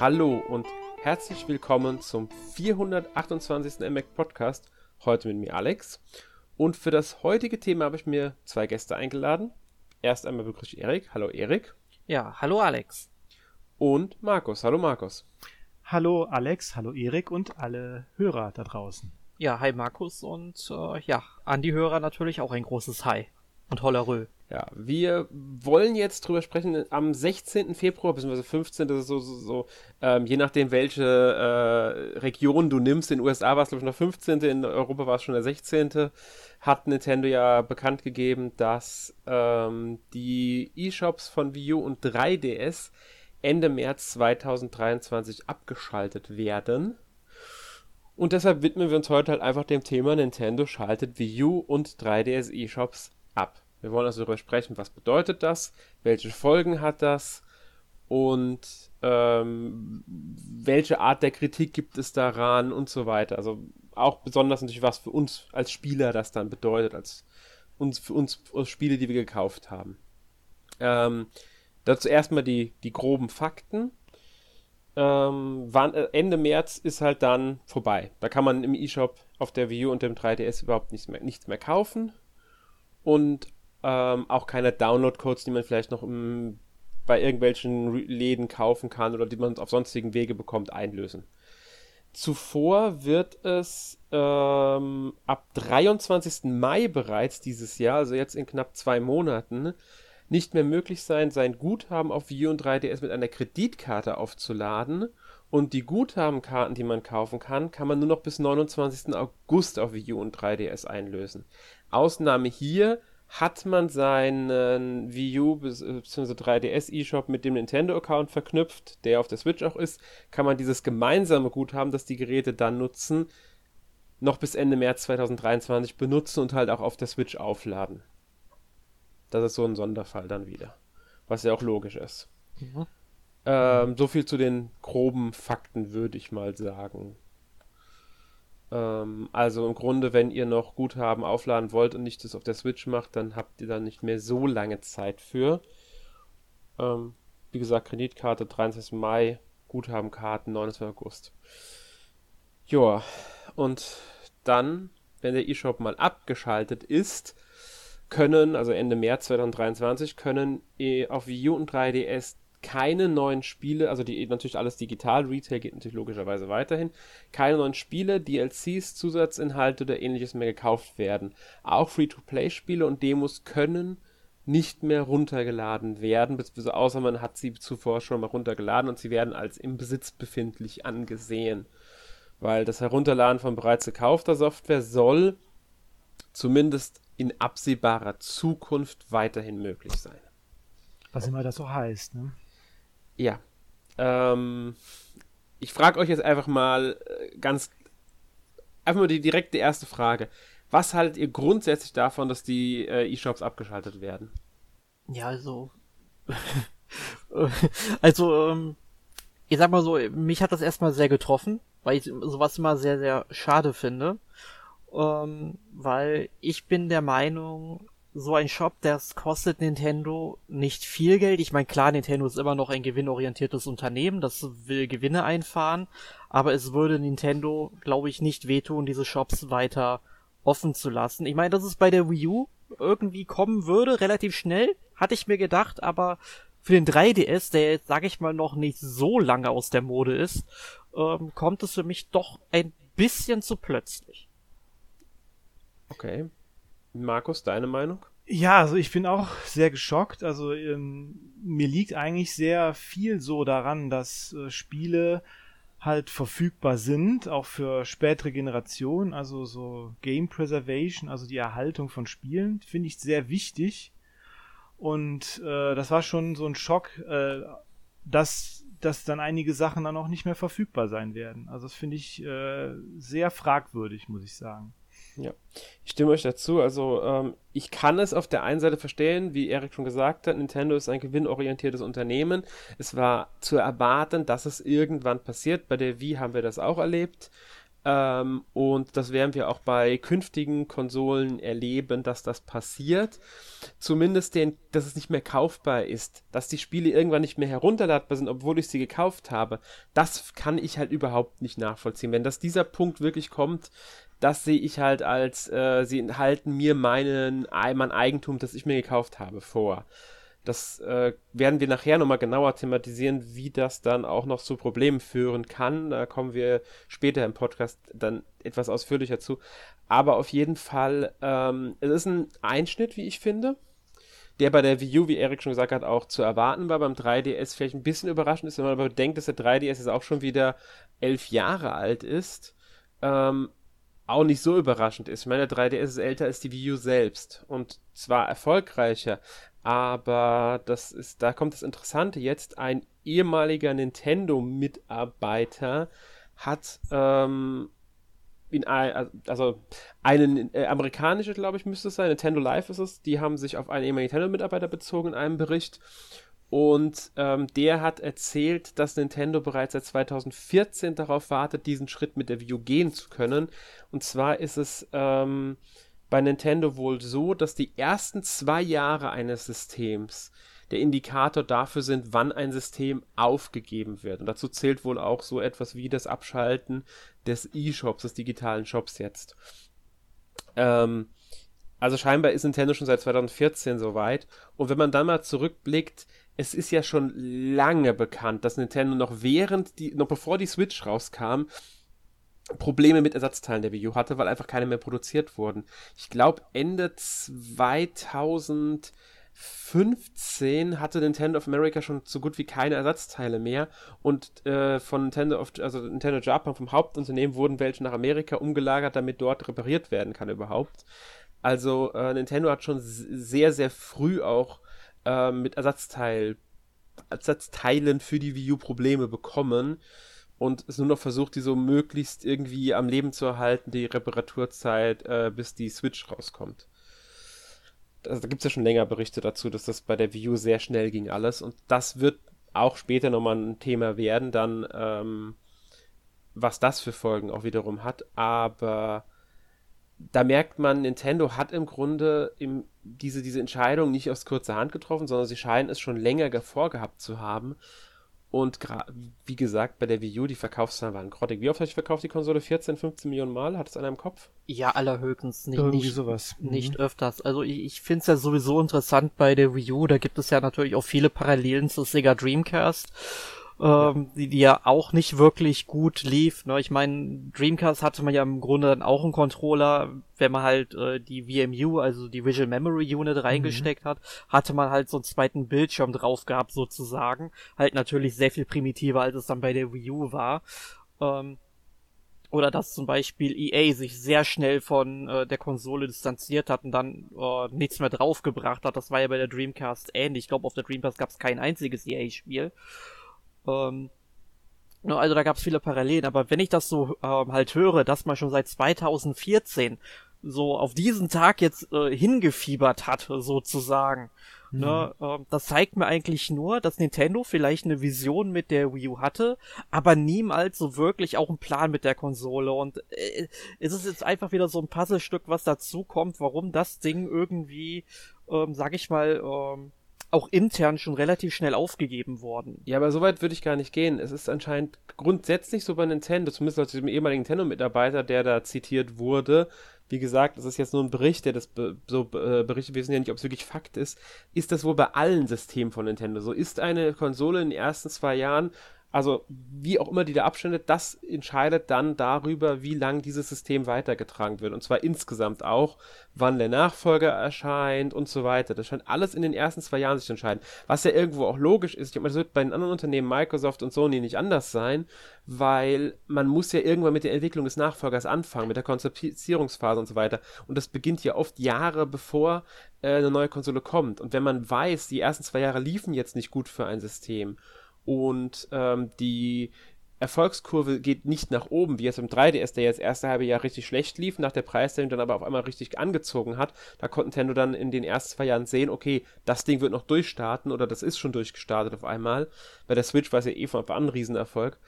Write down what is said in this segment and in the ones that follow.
Hallo und herzlich willkommen zum 428. MMAC Podcast. Heute mit mir Alex. Und für das heutige Thema habe ich mir zwei Gäste eingeladen. Erst einmal begrüße ich Erik. Hallo Erik. Ja, hallo Alex. Und Markus. Hallo Markus. Hallo Alex, hallo Erik und alle Hörer da draußen. Ja, hi Markus und äh, ja, an die Hörer natürlich auch ein großes Hi und Hollerö. Ja, wir wollen jetzt drüber sprechen. Am 16. Februar, bzw. 15. Das ist so, so, so ähm, je nachdem, welche äh, Region du nimmst. In den USA war es, glaube ich, noch 15. In Europa war es schon der 16. Hat Nintendo ja bekannt gegeben, dass ähm, die eShops von Wii U und 3DS Ende März 2023 abgeschaltet werden. Und deshalb widmen wir uns heute halt einfach dem Thema Nintendo schaltet Wii U und 3DS eShops ab. Wir wollen also darüber sprechen, was bedeutet das, welche Folgen hat das und ähm, welche Art der Kritik gibt es daran und so weiter. Also auch besonders natürlich, was für uns als Spieler das dann bedeutet, als uns für uns Spiele, die wir gekauft haben. Ähm, dazu erstmal die, die groben Fakten. Ähm, wann, äh, Ende März ist halt dann vorbei. Da kann man im eShop auf der Wii U und dem 3DS überhaupt nichts mehr, nichts mehr kaufen. Und ähm, auch keine Download-Codes, die man vielleicht noch im, bei irgendwelchen Läden kaufen kann oder die man auf sonstigen Wege bekommt, einlösen. Zuvor wird es ähm, ab 23. Mai bereits dieses Jahr, also jetzt in knapp zwei Monaten, nicht mehr möglich sein, sein Guthaben auf Wii und 3DS mit einer Kreditkarte aufzuladen. Und die Guthabenkarten, die man kaufen kann, kann man nur noch bis 29. August auf Wii und 3DS einlösen. Ausnahme hier hat man seinen Wii U bzw. 3DS eShop mit dem Nintendo-Account verknüpft, der auf der Switch auch ist, kann man dieses gemeinsame Guthaben, das die Geräte dann nutzen, noch bis Ende März 2023 benutzen und halt auch auf der Switch aufladen. Das ist so ein Sonderfall dann wieder. Was ja auch logisch ist. Mhm. Ähm, so viel zu den groben Fakten, würde ich mal sagen. Ähm, also im Grunde, wenn ihr noch Guthaben aufladen wollt und nicht das auf der Switch macht, dann habt ihr da nicht mehr so lange Zeit für. Ähm, wie gesagt, Kreditkarte 23. Mai, Guthabenkarten 29. August. Joa, und dann, wenn der E-Shop mal abgeschaltet ist, können, also Ende März 2023, können eh auf Wii U und 3DS keine neuen Spiele, also die natürlich alles digital, Retail geht natürlich logischerweise weiterhin, keine neuen Spiele, DLCs, Zusatzinhalte oder ähnliches mehr gekauft werden. Auch Free-to-Play-Spiele und Demos können nicht mehr runtergeladen werden, beziehungsweise außer man hat sie zuvor schon mal runtergeladen und sie werden als im Besitz befindlich angesehen. Weil das Herunterladen von bereits gekaufter Software soll zumindest in absehbarer Zukunft weiterhin möglich sein. Was immer das so heißt, ne? Ja. Ähm, ich frage euch jetzt einfach mal äh, ganz, einfach mal die direkte erste Frage. Was haltet ihr grundsätzlich davon, dass die äh, E-Shops abgeschaltet werden? Ja, also, also, ähm, ich sag mal so, mich hat das erstmal sehr getroffen, weil ich sowas immer sehr, sehr schade finde. Ähm, weil ich bin der Meinung, so ein Shop, das kostet Nintendo nicht viel Geld. Ich meine, klar, Nintendo ist immer noch ein gewinnorientiertes Unternehmen, das will Gewinne einfahren, aber es würde Nintendo, glaube ich, nicht wehtun, diese Shops weiter offen zu lassen. Ich meine, dass es bei der Wii U irgendwie kommen würde, relativ schnell, hatte ich mir gedacht, aber für den 3DS, der jetzt, sag ich mal, noch nicht so lange aus der Mode ist, ähm, kommt es für mich doch ein bisschen zu plötzlich. Okay. Markus, deine Meinung? Ja, also ich bin auch sehr geschockt. Also ähm, mir liegt eigentlich sehr viel so daran, dass äh, Spiele halt verfügbar sind, auch für spätere Generationen. Also so Game Preservation, also die Erhaltung von Spielen, finde ich sehr wichtig. Und äh, das war schon so ein Schock, äh, dass, dass dann einige Sachen dann auch nicht mehr verfügbar sein werden. Also das finde ich äh, sehr fragwürdig, muss ich sagen. Ja, ich stimme euch dazu. Also, ähm, ich kann es auf der einen Seite verstehen, wie Erik schon gesagt hat, Nintendo ist ein gewinnorientiertes Unternehmen. Es war zu erwarten, dass es irgendwann passiert. Bei der Wii haben wir das auch erlebt. Ähm, und das werden wir auch bei künftigen Konsolen erleben, dass das passiert. Zumindest, den, dass es nicht mehr kaufbar ist, dass die Spiele irgendwann nicht mehr herunterladbar sind, obwohl ich sie gekauft habe. Das kann ich halt überhaupt nicht nachvollziehen. Wenn das dieser Punkt wirklich kommt, das sehe ich halt als, äh, sie enthalten mir meinen, mein Eigentum, das ich mir gekauft habe, vor. Das äh, werden wir nachher nochmal genauer thematisieren, wie das dann auch noch zu Problemen führen kann. Da kommen wir später im Podcast dann etwas ausführlicher zu. Aber auf jeden Fall, ähm, es ist ein Einschnitt, wie ich finde, der bei der Wii U, wie Erik schon gesagt hat, auch zu erwarten war. Beim 3DS vielleicht ein bisschen überraschend ist, wenn man aber bedenkt, dass der 3DS jetzt auch schon wieder elf Jahre alt ist. Ähm, auch nicht so überraschend ist. Ich meine, der 3DS ist älter als die Wii U selbst und zwar erfolgreicher, aber das ist, da kommt das Interessante. Jetzt, ein ehemaliger Nintendo-Mitarbeiter hat ähm, in also einen äh, amerikanische, glaube ich, müsste es sein, Nintendo Live ist es, die haben sich auf einen ehemaligen Nintendo-Mitarbeiter bezogen in einem Bericht und ähm, der hat erzählt, dass Nintendo bereits seit 2014 darauf wartet, diesen Schritt mit der Wii U gehen zu können. Und zwar ist es ähm, bei Nintendo wohl so, dass die ersten zwei Jahre eines Systems der Indikator dafür sind, wann ein System aufgegeben wird. Und dazu zählt wohl auch so etwas wie das Abschalten des E-Shops, des digitalen Shops jetzt. Ähm, also scheinbar ist Nintendo schon seit 2014 soweit. Und wenn man dann mal zurückblickt, es ist ja schon lange bekannt, dass Nintendo noch während die, noch bevor die Switch rauskam, Probleme mit Ersatzteilen der Wii U hatte, weil einfach keine mehr produziert wurden. Ich glaube, Ende 2015 hatte Nintendo of America schon so gut wie keine Ersatzteile mehr und äh, von Nintendo of, also Nintendo Japan vom Hauptunternehmen wurden welche nach Amerika umgelagert, damit dort repariert werden kann überhaupt. Also äh, Nintendo hat schon sehr, sehr früh auch äh, mit Ersatzteil, Ersatzteilen für die Wii U Probleme bekommen und es nur noch versucht, die so möglichst irgendwie am Leben zu erhalten, die Reparaturzeit, äh, bis die Switch rauskommt. Also, da gibt es ja schon länger Berichte dazu, dass das bei der Wii U sehr schnell ging alles und das wird auch später nochmal ein Thema werden, dann ähm, was das für Folgen auch wiederum hat, aber da merkt man, Nintendo hat im Grunde im, diese, diese Entscheidung nicht aus kurzer Hand getroffen, sondern sie scheinen es schon länger vorgehabt zu haben und wie gesagt, bei der Wii U, die Verkaufszahlen waren grottig. Wie oft habe ich verkauft die Konsole? 14, 15 Millionen Mal? Hat es einer im Kopf? Ja, allerhöchstens. Nicht, Irgendwie nicht, sowas. Nicht mhm. öfters. Also ich, ich finde es ja sowieso interessant bei der Wii U. Da gibt es ja natürlich auch viele Parallelen zu Sega Dreamcast ähm, die, die ja auch nicht wirklich gut lief. Ne? Ich meine, Dreamcast hatte man ja im Grunde dann auch einen Controller, wenn man halt äh, die VMU, also die Visual Memory Unit mhm. reingesteckt mhm. hat, hatte man halt so einen zweiten Bildschirm drauf gehabt sozusagen. Halt natürlich sehr viel primitiver, als es dann bei der Wii U war. Ähm, oder dass zum Beispiel EA sich sehr schnell von äh, der Konsole distanziert hat und dann äh, nichts mehr draufgebracht hat. Das war ja bei der Dreamcast ähnlich. Ich glaube, auf der Dreamcast gab es kein einziges EA-Spiel. Ähm, also da gab es viele Parallelen, aber wenn ich das so ähm, halt höre, dass man schon seit 2014 so auf diesen Tag jetzt äh, hingefiebert hat, sozusagen. Mhm. Ne, äh, das zeigt mir eigentlich nur, dass Nintendo vielleicht eine Vision mit der Wii U hatte, aber niemals so wirklich auch einen Plan mit der Konsole. Und äh, es ist jetzt einfach wieder so ein Puzzlestück, was dazu kommt, warum das Ding irgendwie, ähm, sag ich mal, ähm, auch intern schon relativ schnell aufgegeben worden. Ja, aber so weit würde ich gar nicht gehen. Es ist anscheinend grundsätzlich so bei Nintendo, zumindest aus dem ehemaligen Nintendo-Mitarbeiter, der da zitiert wurde. Wie gesagt, das ist jetzt nur ein Bericht, der das be so äh, berichtet. Wir wissen ja nicht, ob es wirklich Fakt ist. Ist das wohl bei allen Systemen von Nintendo so? Ist eine Konsole in den ersten zwei Jahren also wie auch immer die da abständet, das entscheidet dann darüber, wie lang dieses System weitergetragen wird. Und zwar insgesamt auch, wann der Nachfolger erscheint und so weiter. Das scheint alles in den ersten zwei Jahren sich zu entscheiden. Was ja irgendwo auch logisch ist. Ich glaube, das wird bei den anderen Unternehmen, Microsoft und Sony, nicht anders sein, weil man muss ja irgendwann mit der Entwicklung des Nachfolgers anfangen, mit der Konzeptierungsphase und so weiter. Und das beginnt ja oft Jahre bevor äh, eine neue Konsole kommt. Und wenn man weiß, die ersten zwei Jahre liefen jetzt nicht gut für ein System und ähm, die Erfolgskurve geht nicht nach oben, wie jetzt im 3DS, der jetzt erste halbe Jahr richtig schlecht lief, nach der Preisstellung dann aber auf einmal richtig angezogen hat. Da konnte Nintendo dann in den ersten zwei Jahren sehen, okay, das Ding wird noch durchstarten oder das ist schon durchgestartet auf einmal. Bei der Switch war es ja eh von Anfang an ein Riesenerfolg.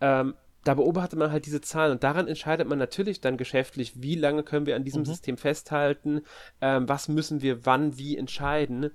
Ähm, da beobachtet man halt diese Zahlen und daran entscheidet man natürlich dann geschäftlich, wie lange können wir an diesem mhm. System festhalten, ähm, was müssen wir wann wie entscheiden.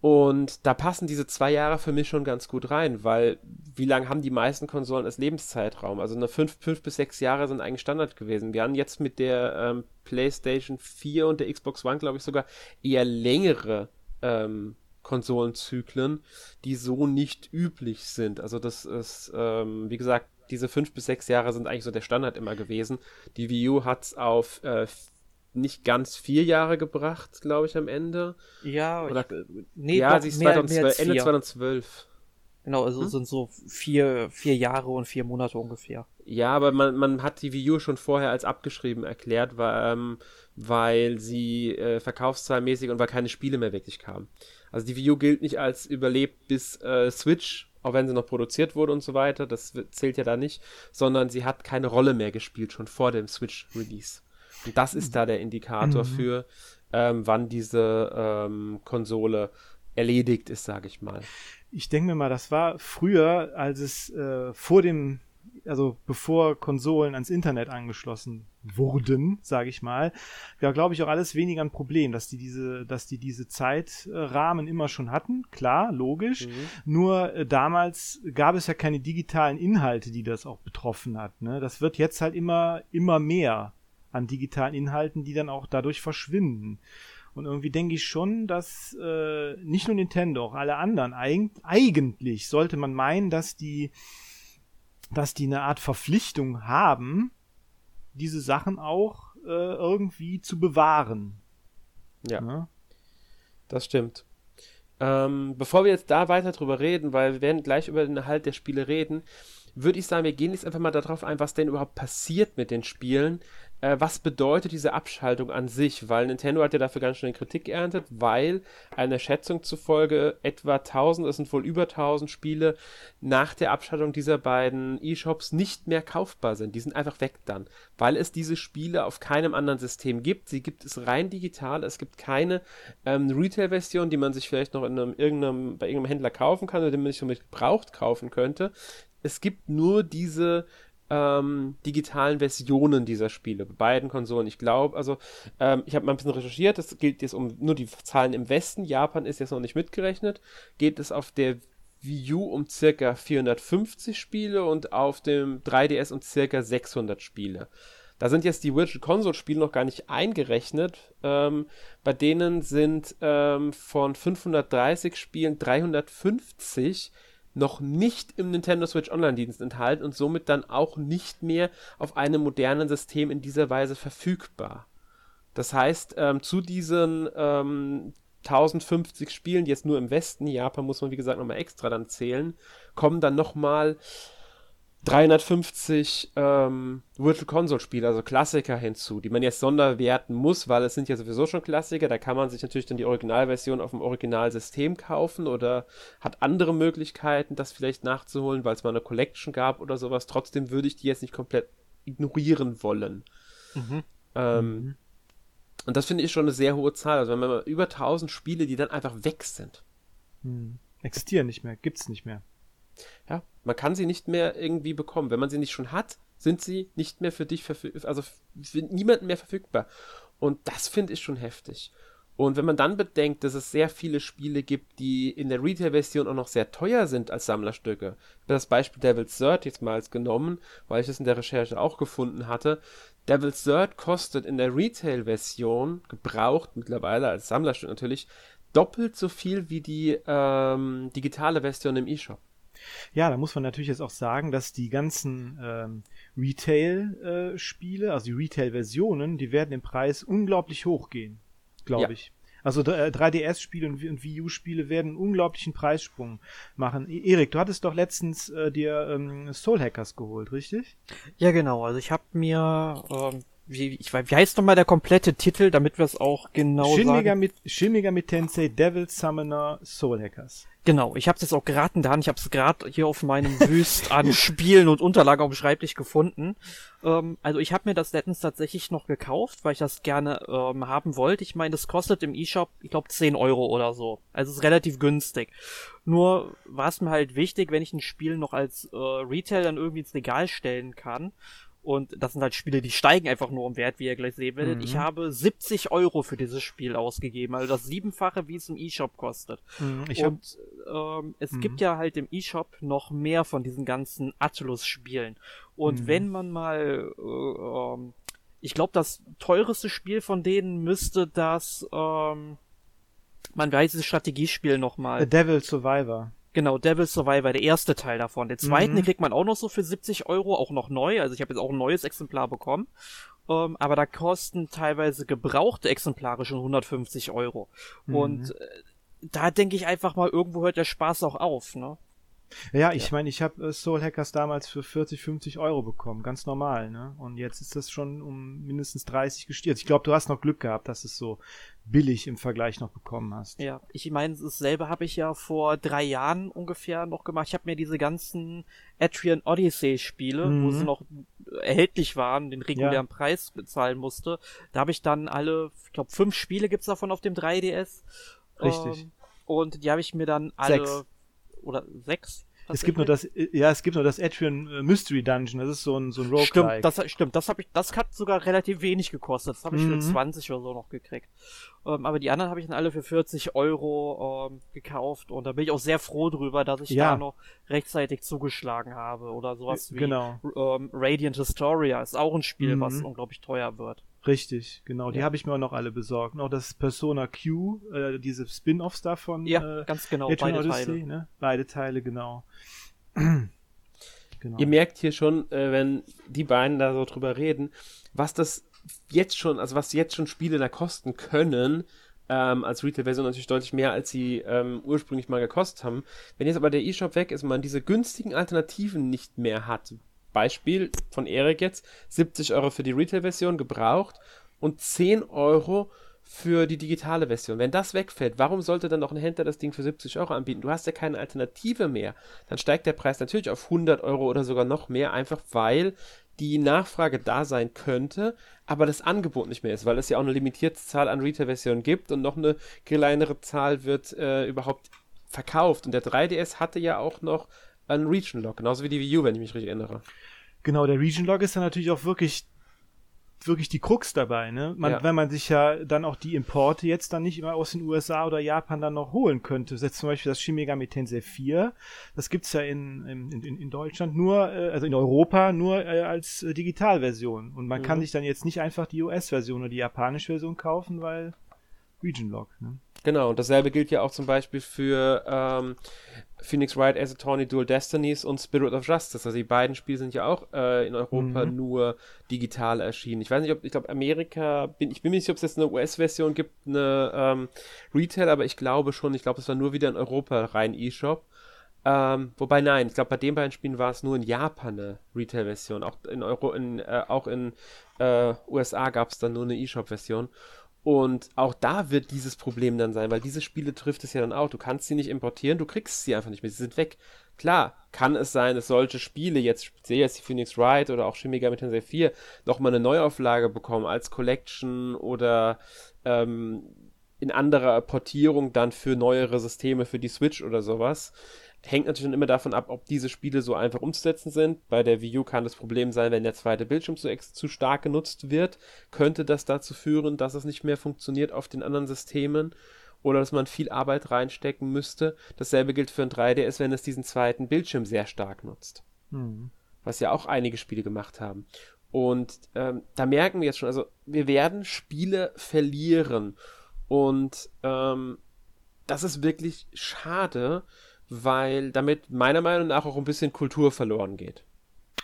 Und da passen diese zwei Jahre für mich schon ganz gut rein, weil wie lange haben die meisten Konsolen als Lebenszeitraum? Also eine fünf, fünf bis sechs Jahre sind eigentlich Standard gewesen. Wir haben jetzt mit der ähm, PlayStation 4 und der Xbox One, glaube ich, sogar eher längere ähm, Konsolenzyklen, die so nicht üblich sind. Also das ist, ähm, wie gesagt, diese fünf bis sechs Jahre sind eigentlich so der Standard immer gewesen. Die Wii U hat es auf äh, nicht ganz vier Jahre gebracht, glaube ich, am Ende. Ja, Oder, ich, nee, ja, sie ist mehr, 2012, mehr Ende 2012. Genau, also hm? sind so vier, vier Jahre und vier Monate ungefähr. Ja, aber man, man hat die Wii U schon vorher als abgeschrieben erklärt, weil, ähm, weil sie äh, verkaufszahlmäßig und weil keine Spiele mehr wirklich kamen. Also die Wii U gilt nicht als überlebt bis äh, Switch auch wenn sie noch produziert wurde und so weiter, das zählt ja da nicht, sondern sie hat keine Rolle mehr gespielt, schon vor dem Switch-Release. Und das ist da der Indikator mhm. für, ähm, wann diese ähm, Konsole erledigt ist, sage ich mal. Ich denke mir mal, das war früher, als es äh, vor dem also bevor Konsolen ans Internet angeschlossen wurden, sage ich mal, ja, glaube ich auch alles weniger ein Problem, dass die diese, dass die diese Zeitrahmen immer schon hatten. Klar, logisch. Mhm. Nur äh, damals gab es ja keine digitalen Inhalte, die das auch betroffen hat. Ne? Das wird jetzt halt immer, immer mehr an digitalen Inhalten, die dann auch dadurch verschwinden. Und irgendwie denke ich schon, dass äh, nicht nur Nintendo, auch alle anderen, eig eigentlich sollte man meinen, dass die dass die eine Art Verpflichtung haben, diese Sachen auch äh, irgendwie zu bewahren. Ja. ja? Ne? Das stimmt. Ähm, bevor wir jetzt da weiter drüber reden, weil wir werden gleich über den Erhalt der Spiele reden, würde ich sagen, wir gehen jetzt einfach mal darauf ein, was denn überhaupt passiert mit den Spielen, äh, was bedeutet diese Abschaltung an sich? Weil Nintendo hat ja dafür ganz schön Kritik geerntet, weil einer Schätzung zufolge etwa 1000, es sind wohl über 1000 Spiele nach der Abschaltung dieser beiden E-Shops nicht mehr kaufbar sind. Die sind einfach weg dann, weil es diese Spiele auf keinem anderen System gibt. Sie gibt es rein digital, es gibt keine ähm, Retail-Version, die man sich vielleicht noch in einem, irgendeinem, bei irgendeinem Händler kaufen kann oder den man sich so mit gebraucht kaufen könnte. Es gibt nur diese ähm, digitalen Versionen dieser Spiele, bei beiden Konsolen. Ich glaube, also ähm, ich habe mal ein bisschen recherchiert, das gilt jetzt um nur die Zahlen im Westen, Japan ist jetzt noch nicht mitgerechnet, geht es auf der Wii U um circa 450 Spiele und auf dem 3DS um circa 600 Spiele. Da sind jetzt die Virtual Console Spiele noch gar nicht eingerechnet. Ähm, bei denen sind ähm, von 530 Spielen 350 noch nicht im Nintendo Switch Online-Dienst enthalten und somit dann auch nicht mehr auf einem modernen System in dieser Weise verfügbar. Das heißt, ähm, zu diesen ähm, 1050 Spielen, jetzt nur im Westen, Japan muss man wie gesagt nochmal extra dann zählen, kommen dann nochmal 350 ähm, Virtual Console Spiele, also Klassiker hinzu, die man jetzt sonderwerten muss, weil es sind ja sowieso schon Klassiker. Da kann man sich natürlich dann die Originalversion auf dem Originalsystem kaufen oder hat andere Möglichkeiten, das vielleicht nachzuholen, weil es mal eine Collection gab oder sowas. Trotzdem würde ich die jetzt nicht komplett ignorieren wollen. Mhm. Ähm, mhm. Und das finde ich schon eine sehr hohe Zahl. Also wenn man über 1000 Spiele, die dann einfach weg sind. Hm. Existieren nicht mehr, gibt's nicht mehr. Ja, man kann sie nicht mehr irgendwie bekommen. Wenn man sie nicht schon hat, sind sie nicht mehr für dich verfügbar, also für niemanden mehr verfügbar. Und das finde ich schon heftig. Und wenn man dann bedenkt, dass es sehr viele Spiele gibt, die in der Retail-Version auch noch sehr teuer sind als Sammlerstücke. Ich habe das Beispiel Devil's Third jetzt mal als genommen, weil ich es in der Recherche auch gefunden hatte. Devil's Third kostet in der Retail-Version, gebraucht mittlerweile als Sammlerstück natürlich, doppelt so viel wie die ähm, digitale Version im eShop. Ja, da muss man natürlich jetzt auch sagen, dass die ganzen ähm, Retail-Spiele, äh, also die Retail-Versionen, die werden im Preis unglaublich hoch gehen, glaube ja. ich. Also äh, 3DS-Spiele und, und Wii U-Spiele werden einen unglaublichen Preissprung machen. E Erik, du hattest doch letztens äh, dir ähm, Soul Hackers geholt, richtig? Ja, genau. Also ich habe mir ähm, wie, ich weiß, wie heißt nochmal der komplette Titel, damit wir es auch genau Shin sagen? Megami, Shin Megami Tensei Devil Summoner Soul Hackers. Genau, ich habe es jetzt auch gerade in der Hand. Ich habe es gerade hier auf meinem Wüst an Spielen und Unterlagen auf dem Schreibtisch gefunden. Ähm, also ich habe mir das letztens tatsächlich noch gekauft, weil ich das gerne ähm, haben wollte. Ich meine, das kostet im eShop, ich glaube, 10 Euro oder so. Also es ist relativ günstig. Nur war es mir halt wichtig, wenn ich ein Spiel noch als äh, Retail dann irgendwie ins Regal stellen kann. Und das sind halt Spiele, die steigen einfach nur im Wert, wie ihr gleich sehen werdet. Mhm. Ich habe 70 Euro für dieses Spiel ausgegeben. Also das siebenfache, wie es im eShop kostet. Ich hab, und ähm, es Mhm. gibt ja halt im eShop noch mehr von diesen ganzen Atlus-Spielen. Und Mhm. wenn man mal, äh, ähm, ich glaube, das teureste Spiel von denen müsste das, ähm, man weiß dieses Strategiespiel nochmal. The Devil Survivor. Genau, Devil Survivor, der erste Teil davon. Den zweiten, Mhm. den kriegt man auch noch so für 70 Euro, auch noch neu. Also ich habe jetzt auch ein neues Exemplar bekommen. Ähm, aber da kosten teilweise gebrauchte Exemplare schon 150 Euro. Mhm. Und äh, da denke ich einfach mal, irgendwo hört der Spaß auch auf, ne? Ja, ich meine, ich habe äh, Soul Hackers damals für 40, 50 Euro bekommen, ganz normal, ne? Und jetzt ist das schon um mindestens 30 gestiert. Ich glaube, du hast noch Glück gehabt, dass es so billig im Vergleich noch bekommen hast. Ja, ich meine, dasselbe habe ich ja vor drei Jahren ungefähr noch gemacht. Ich habe mir diese ganzen Atrian Odyssey Spiele, wo Mhm. sie noch erhältlich waren, den regulären Preis bezahlen musste. Da habe ich dann alle, ich glaube, fünf Spiele gibt's davon auf dem 3DS. Richtig. Ähm, und die habe ich mir dann alle Sechs. Oder sechs. Es gibt nur das, äh, ja, es gibt nur das Atrian äh, Mystery Dungeon, das ist so ein, so ein Roguelike. Stimmt, das stimmt, das habe ich, das hat sogar relativ wenig gekostet. Das habe ich für Mhm. 20 oder so noch gekriegt. Ähm, aber die anderen habe ich dann alle für 40 Euro ähm, gekauft und da bin ich auch sehr froh drüber, dass ich Ja. da noch rechtzeitig zugeschlagen habe oder sowas wie Genau. ähm, Radiant Historia ist auch ein Spiel, Mhm. was unglaublich teuer wird. Richtig, genau. Die Ja. habe ich mir auch noch alle besorgt. Noch das Persona Q, äh, diese Spin-offs davon. Ja, äh, ganz genau, beide Odyssey, Teile. Ne? Beide Teile, genau. genau. Ihr merkt hier schon, äh, wenn die beiden da so drüber reden, was das jetzt schon, also was jetzt schon Spiele da kosten können, ähm, als Retail-Version natürlich deutlich mehr, als sie ähm, ursprünglich mal gekostet haben. Wenn jetzt aber der eShop weg ist und man diese günstigen Alternativen nicht mehr hat, Beispiel von Erik jetzt, 70 Euro für die Retail-Version gebraucht und 10 Euro für die digitale Version. Wenn das wegfällt, warum sollte dann noch ein Händler das Ding für 70 Euro anbieten? Du hast ja keine Alternative mehr. Dann steigt der Preis natürlich auf 100 Euro oder sogar noch mehr, einfach weil die Nachfrage da sein könnte, aber das Angebot nicht mehr ist, weil es ja auch eine limitierte Zahl an Retail-Versionen gibt und noch eine kleinere Zahl wird äh, überhaupt verkauft. Und der 3DS hatte ja auch noch einen Region Lock, genauso wie die Wii U, wenn ich mich richtig erinnere. Genau, der Region Log ist dann natürlich auch wirklich wirklich die Krux dabei, ne? Man, Ja. Wenn man sich ja dann auch die Importe jetzt dann nicht immer aus den USA oder Japan dann noch holen könnte. Jetzt zum Beispiel das Shin Megami Tensei 4, das gibt's ja in, in, in, Deutschland nur, äh, also in Europa nur äh, als äh, Digitalversion. Und man kann Mhm. sich dann jetzt nicht einfach die US-Version oder die japanische Version kaufen, weil Region Log, ne? Genau, und dasselbe gilt ja auch zum Beispiel für ähm, Phoenix Wright As Attorney Dual Destinies und Spirit of Justice. Also die beiden Spiele sind ja auch äh, in Europa Mhm. nur digital erschienen. Ich weiß nicht, ob, ich glaube, Amerika, bin, ich bin mir nicht sicher, ob es jetzt eine US-Version gibt, eine ähm, Retail, aber ich glaube schon, ich glaube, es war nur wieder in Europa rein E-Shop. Ähm, wobei nein, ich glaube, bei den beiden Spielen war es nur in Japan eine Retail-Version. Auch in Euro, in, äh, auch in äh, USA gab es dann nur eine E-Shop-Version. Und auch da wird dieses Problem dann sein, weil diese Spiele trifft es ja dann auch. Du kannst sie nicht importieren, du kriegst sie einfach nicht mehr, sie sind weg. Klar, kann es sein, dass solche Spiele, jetzt speziell jetzt die Phoenix Wright oder auch Shin Megami Tensei 4, nochmal eine Neuauflage bekommen als Collection oder ähm, in anderer Portierung dann für neuere Systeme, für die Switch oder sowas. Hängt natürlich dann immer davon ab, ob diese Spiele so einfach umzusetzen sind. Bei der Wii U kann das Problem sein, wenn der zweite Bildschirm zu, zu stark genutzt wird, könnte das dazu führen, dass es nicht mehr funktioniert auf den anderen Systemen oder dass man viel Arbeit reinstecken müsste. Dasselbe gilt für ein 3DS, wenn es diesen zweiten Bildschirm sehr stark nutzt. Hm. Was ja auch einige Spiele gemacht haben. Und ähm, da merken wir jetzt schon, also wir werden Spiele verlieren. Und ähm, das ist wirklich schade, weil damit meiner Meinung nach auch ein bisschen Kultur verloren geht.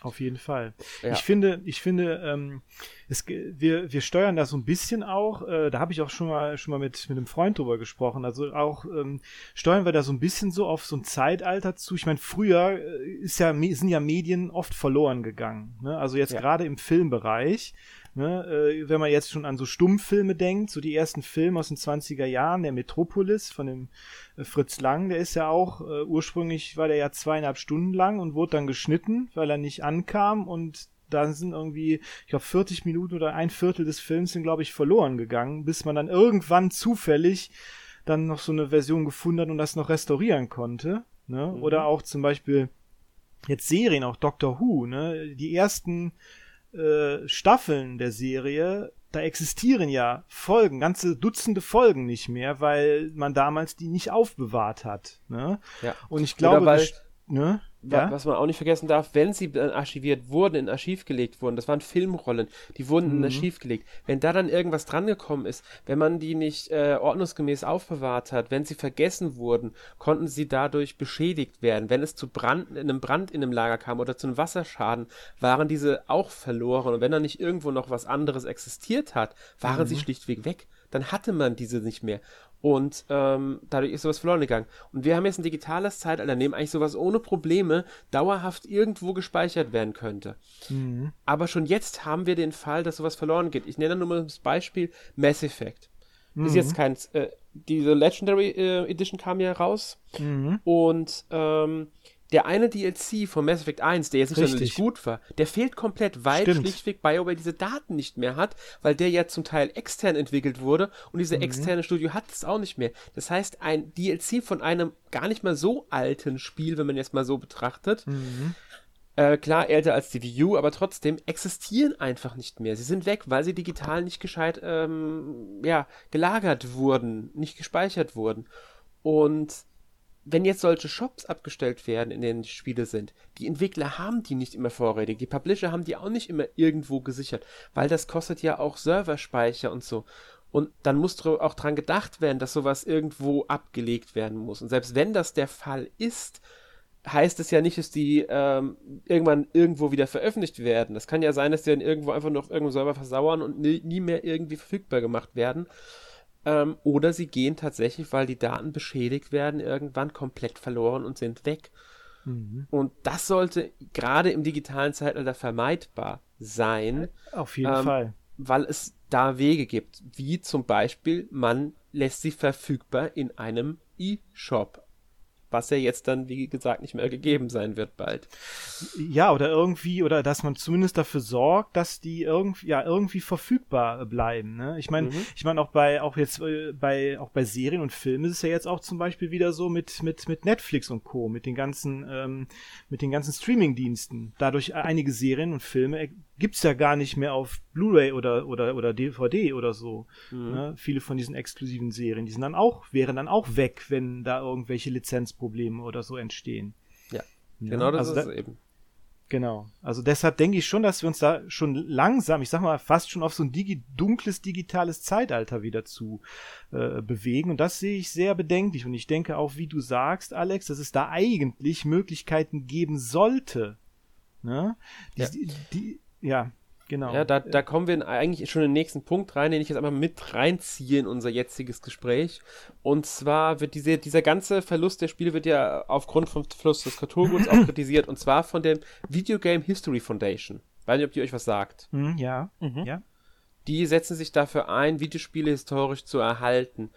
Auf jeden Fall. Ja. Ich finde, ich finde, ähm, es, wir, wir steuern da so ein bisschen auch, äh, da habe ich auch schon mal schon mal mit, mit einem Freund drüber gesprochen. Also auch ähm, steuern wir da so ein bisschen so auf so ein Zeitalter zu. Ich meine, früher äh, ist ja, sind ja Medien oft verloren gegangen. Ne? Also jetzt Ja. gerade im Filmbereich Ne? Äh, wenn man jetzt schon an so Stummfilme denkt, so die ersten Filme aus den 20er Jahren, der Metropolis von dem äh, Fritz Lang, der ist ja auch, äh, ursprünglich war der ja zweieinhalb Stunden lang und wurde dann geschnitten, weil er nicht ankam und da sind irgendwie, ich glaube, 40 Minuten oder ein Viertel des Films sind, glaube ich, verloren gegangen, bis man dann irgendwann zufällig dann noch so eine Version gefunden hat und das noch restaurieren konnte. Ne? Mhm. Oder auch zum Beispiel jetzt Serien, auch Doctor Who, ne? Die ersten äh, Staffeln der Serie, da existieren ja Folgen, ganze Dutzende Folgen nicht mehr, weil man damals die nicht aufbewahrt hat. Ne? Ja. Und ich glaube, weil, ne? Ja? Was man auch nicht vergessen darf, wenn sie dann archiviert wurden, in Archiv gelegt wurden, das waren Filmrollen, die wurden mhm. in Archiv gelegt. Wenn da dann irgendwas drangekommen ist, wenn man die nicht äh, ordnungsgemäß aufbewahrt hat, wenn sie vergessen wurden, konnten sie dadurch beschädigt werden. Wenn es zu Brand, in einem Brand in einem Lager kam oder zu einem Wasserschaden, waren diese auch verloren. Und wenn da nicht irgendwo noch was anderes existiert hat, waren mhm. sie schlichtweg weg dann hatte man diese nicht mehr. Und ähm, dadurch ist sowas verloren gegangen. Und wir haben jetzt ein digitales Zeitalter, in dem eigentlich sowas ohne Probleme dauerhaft irgendwo gespeichert werden könnte. Mhm. Aber schon jetzt haben wir den Fall, dass sowas verloren geht. Ich nenne nur mal das Beispiel Mass Effect. Mhm. Ist jetzt kein. Äh, diese Legendary äh, Edition kam ja raus. Mhm. Und ähm, der eine DLC von Mass Effect 1, der jetzt nicht sonderlich gut war, der fehlt komplett, weil Stimmt. schlichtweg BioWare diese Daten nicht mehr hat, weil der ja zum Teil extern entwickelt wurde und diese mhm. externe Studio hat es auch nicht mehr. Das heißt, ein DLC von einem gar nicht mal so alten Spiel, wenn man jetzt mal so betrachtet, mhm. äh, klar älter als die Wii U, aber trotzdem existieren einfach nicht mehr. Sie sind weg, weil sie digital nicht gescheit ähm, ja, gelagert wurden, nicht gespeichert wurden. Und wenn jetzt solche Shops abgestellt werden, in denen die Spiele sind, die Entwickler haben die nicht immer vorrätig, die Publisher haben die auch nicht immer irgendwo gesichert, weil das kostet ja auch Serverspeicher und so. Und dann muss auch dran gedacht werden, dass sowas irgendwo abgelegt werden muss. Und selbst wenn das der Fall ist, heißt es ja nicht, dass die ähm, irgendwann irgendwo wieder veröffentlicht werden. Das kann ja sein, dass die dann irgendwo einfach auf irgendeinem Server versauern und nie, nie mehr irgendwie verfügbar gemacht werden. Ähm, oder sie gehen tatsächlich, weil die Daten beschädigt werden, irgendwann komplett verloren und sind weg. Mhm. Und das sollte gerade im digitalen Zeitalter vermeidbar sein. Auf jeden ähm, Fall. Weil es da Wege gibt, wie zum Beispiel man lässt sie verfügbar in einem E-Shop was ja jetzt dann, wie gesagt, nicht mehr gegeben sein wird bald. Ja, oder irgendwie, oder dass man zumindest dafür sorgt, dass die irgendwie, ja, irgendwie verfügbar bleiben. Ne? Ich meine, mhm. ich meine auch bei, auch jetzt äh, bei, auch bei Serien und Filmen ist es ja jetzt auch zum Beispiel wieder so mit, mit, mit Netflix und Co., mit den ganzen, ähm, mit den ganzen Streaming-Diensten. Dadurch einige Serien und Filme gibt's ja gar nicht mehr auf Blu-ray oder, oder, oder DVD oder so. Mhm. Ne? Viele von diesen exklusiven Serien, die sind dann auch, wären dann auch weg, wenn da irgendwelche Lizenzprobleme oder so entstehen. Ja, genau das also ist da, eben. Genau. Also deshalb denke ich schon, dass wir uns da schon langsam, ich sag mal, fast schon auf so ein digi dunkles digitales Zeitalter wieder zu äh, bewegen. Und das sehe ich sehr bedenklich. Und ich denke auch, wie du sagst, Alex, dass es da eigentlich Möglichkeiten geben sollte. Ne? Die, ja. die, ja, genau. Ja, da, da kommen wir eigentlich schon in den nächsten Punkt rein, den ich jetzt einmal mit reinziehe in unser jetziges Gespräch. Und zwar wird diese, dieser ganze Verlust der Spiele wird ja aufgrund vom Verlust des Kulturguts auch kritisiert. Und zwar von der Video Game History Foundation. Weiß nicht, ob die euch was sagt. Mhm, ja. Mhm. ja. Die setzen sich dafür ein, Videospiele historisch zu erhalten.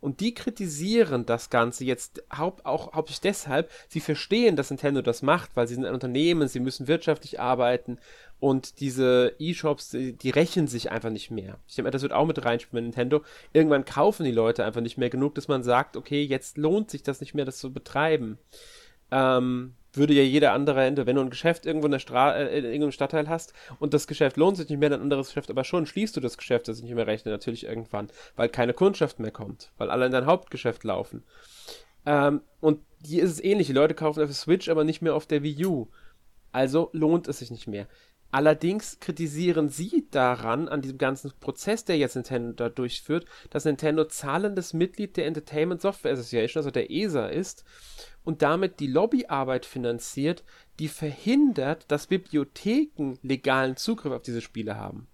Und die kritisieren das Ganze jetzt haupt, auch hauptsächlich deshalb, sie verstehen, dass Nintendo das macht, weil sie sind ein Unternehmen, sie müssen wirtschaftlich arbeiten und diese E-Shops, die, die, rächen sich einfach nicht mehr. Ich denke das wird auch mit reinspielen bei Nintendo. Irgendwann kaufen die Leute einfach nicht mehr genug, dass man sagt, okay, jetzt lohnt sich das nicht mehr, das zu betreiben. Ähm, würde ja jeder andere Ende, wenn du ein Geschäft irgendwo in, der Stra äh, in irgendeinem Stadtteil hast und das Geschäft lohnt sich nicht mehr, ein anderes Geschäft, aber schon schließt du das Geschäft, das sich nicht mehr rechnet, natürlich irgendwann, weil keine Kundschaft mehr kommt, weil alle in dein Hauptgeschäft laufen. Ähm, und hier ist es ähnlich, die Leute kaufen auf der Switch, aber nicht mehr auf der Wii U. Also lohnt es sich nicht mehr. Allerdings kritisieren sie daran, an diesem ganzen Prozess, der jetzt Nintendo da durchführt, dass Nintendo zahlendes Mitglied der Entertainment Software Association, also der ESA ist, und damit die Lobbyarbeit finanziert, die verhindert, dass Bibliotheken legalen Zugriff auf diese Spiele haben.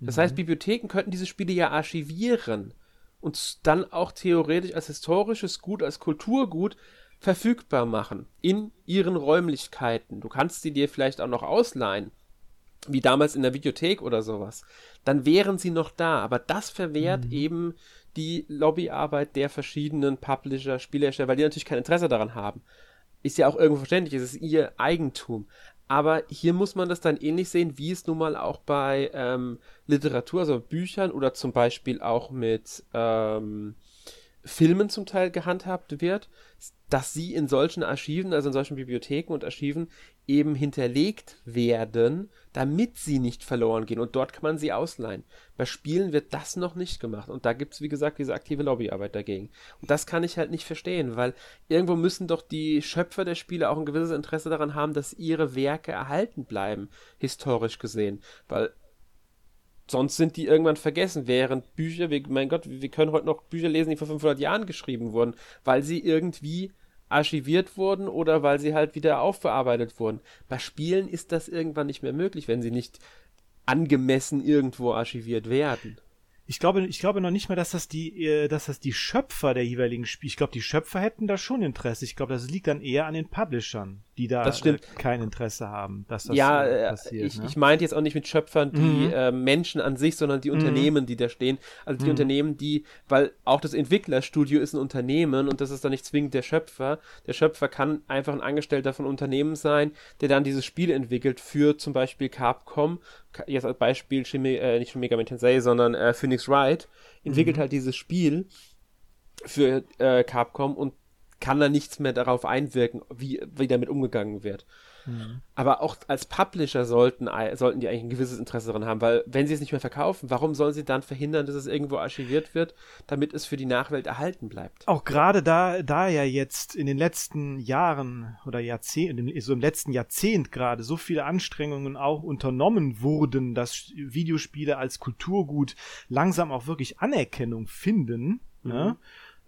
Das mhm. heißt, Bibliotheken könnten diese Spiele ja archivieren und dann auch theoretisch als historisches Gut, als Kulturgut verfügbar machen in ihren Räumlichkeiten. Du kannst sie dir vielleicht auch noch ausleihen wie damals in der Videothek oder sowas, dann wären sie noch da. Aber das verwehrt mhm. eben die Lobbyarbeit der verschiedenen Publisher, Spielhersteller, weil die natürlich kein Interesse daran haben. Ist ja auch irgendwo verständlich, es ist ihr Eigentum. Aber hier muss man das dann ähnlich sehen, wie es nun mal auch bei ähm, Literatur, also Büchern oder zum Beispiel auch mit ähm, Filmen zum Teil gehandhabt wird, dass sie in solchen Archiven, also in solchen Bibliotheken und Archiven eben hinterlegt werden, damit sie nicht verloren gehen. Und dort kann man sie ausleihen. Bei Spielen wird das noch nicht gemacht. Und da gibt es, wie gesagt, diese aktive Lobbyarbeit dagegen. Und das kann ich halt nicht verstehen, weil irgendwo müssen doch die Schöpfer der Spiele auch ein gewisses Interesse daran haben, dass ihre Werke erhalten bleiben, historisch gesehen. Weil sonst sind die irgendwann vergessen, während Bücher, wir, mein Gott, wir können heute noch Bücher lesen, die vor 500 Jahren geschrieben wurden, weil sie irgendwie archiviert wurden oder weil sie halt wieder aufbearbeitet wurden. Bei Spielen ist das irgendwann nicht mehr möglich, wenn sie nicht angemessen irgendwo archiviert werden. Ich glaube, ich glaube noch nicht mal, dass das die, äh, dass das die Schöpfer der jeweiligen Spiele, ich glaube, die Schöpfer hätten da schon Interesse. Ich glaube, das liegt dann eher an den Publishern, die da äh, kein Interesse haben, dass das ja, äh, passiert. Ich, ne? ich meinte jetzt auch nicht mit Schöpfern die mhm. äh, Menschen an sich, sondern die mhm. Unternehmen, die da stehen. Also die mhm. Unternehmen, die, weil auch das Entwicklerstudio ist ein Unternehmen und das ist dann nicht zwingend der Schöpfer. Der Schöpfer kann einfach ein Angestellter von Unternehmen sein, der dann dieses Spiel entwickelt für zum Beispiel Capcom jetzt als Beispiel Shime, äh, nicht schon Mega Man Tensei, sondern äh, Phoenix Wright, entwickelt mhm. halt dieses Spiel für äh, Capcom und kann da nichts mehr darauf einwirken, wie, wie damit umgegangen wird. Mhm. Aber auch als Publisher sollten, sollten die eigentlich ein gewisses Interesse daran haben, weil wenn sie es nicht mehr verkaufen, warum sollen sie dann verhindern, dass es irgendwo archiviert wird, damit es für die Nachwelt erhalten bleibt? Auch gerade da, da ja jetzt in den letzten Jahren oder Jahrzehnten, so im letzten Jahrzehnt gerade so viele Anstrengungen auch unternommen wurden, dass Videospiele als Kulturgut langsam auch wirklich Anerkennung finden, ne,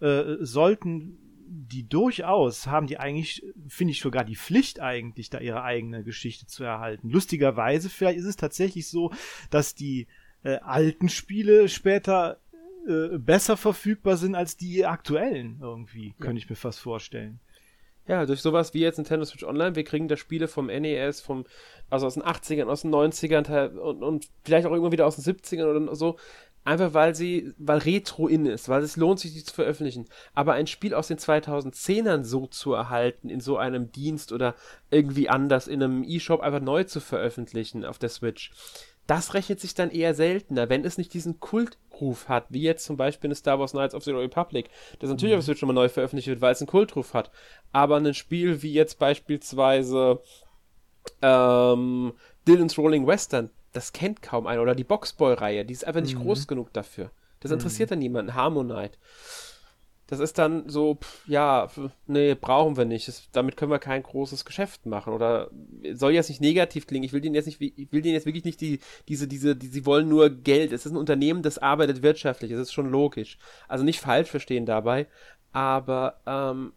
mhm. ne, äh, sollten die durchaus haben die eigentlich, finde ich sogar die Pflicht eigentlich, da ihre eigene Geschichte zu erhalten. Lustigerweise, vielleicht ist es tatsächlich so, dass die äh, alten Spiele später äh, besser verfügbar sind als die aktuellen irgendwie, ja. könnte ich mir fast vorstellen. Ja, durch sowas wie jetzt Nintendo Switch Online, wir kriegen da Spiele vom NES, vom, also aus den 80ern, aus den 90ern und, und vielleicht auch irgendwann wieder aus den 70ern oder so, Einfach weil sie, weil Retro in ist, weil es lohnt sich, die zu veröffentlichen. Aber ein Spiel aus den 2010ern so zu erhalten, in so einem Dienst oder irgendwie anders in einem E-Shop einfach neu zu veröffentlichen auf der Switch, das rechnet sich dann eher seltener, wenn es nicht diesen Kultruf hat, wie jetzt zum Beispiel eine Star Wars Knights of the Republic, das natürlich mhm. auf Switch schon mal neu veröffentlicht wird, weil es einen Kultruf hat. Aber ein Spiel wie jetzt beispielsweise ähm, Dylan's Rolling Western, das kennt kaum einer. Oder die Boxboy-Reihe, die ist einfach nicht mhm. groß genug dafür. Das interessiert mhm. dann niemanden. Harmonite. Das ist dann so, pff, ja, nee, brauchen wir nicht. Das, damit können wir kein großes Geschäft machen. Oder soll jetzt nicht negativ klingen. Ich will denen jetzt nicht, ich will denen jetzt wirklich nicht die, diese, diese, die, sie wollen nur Geld. Es ist ein Unternehmen, das arbeitet wirtschaftlich. Das ist schon logisch. Also nicht falsch verstehen dabei. Aber, ähm,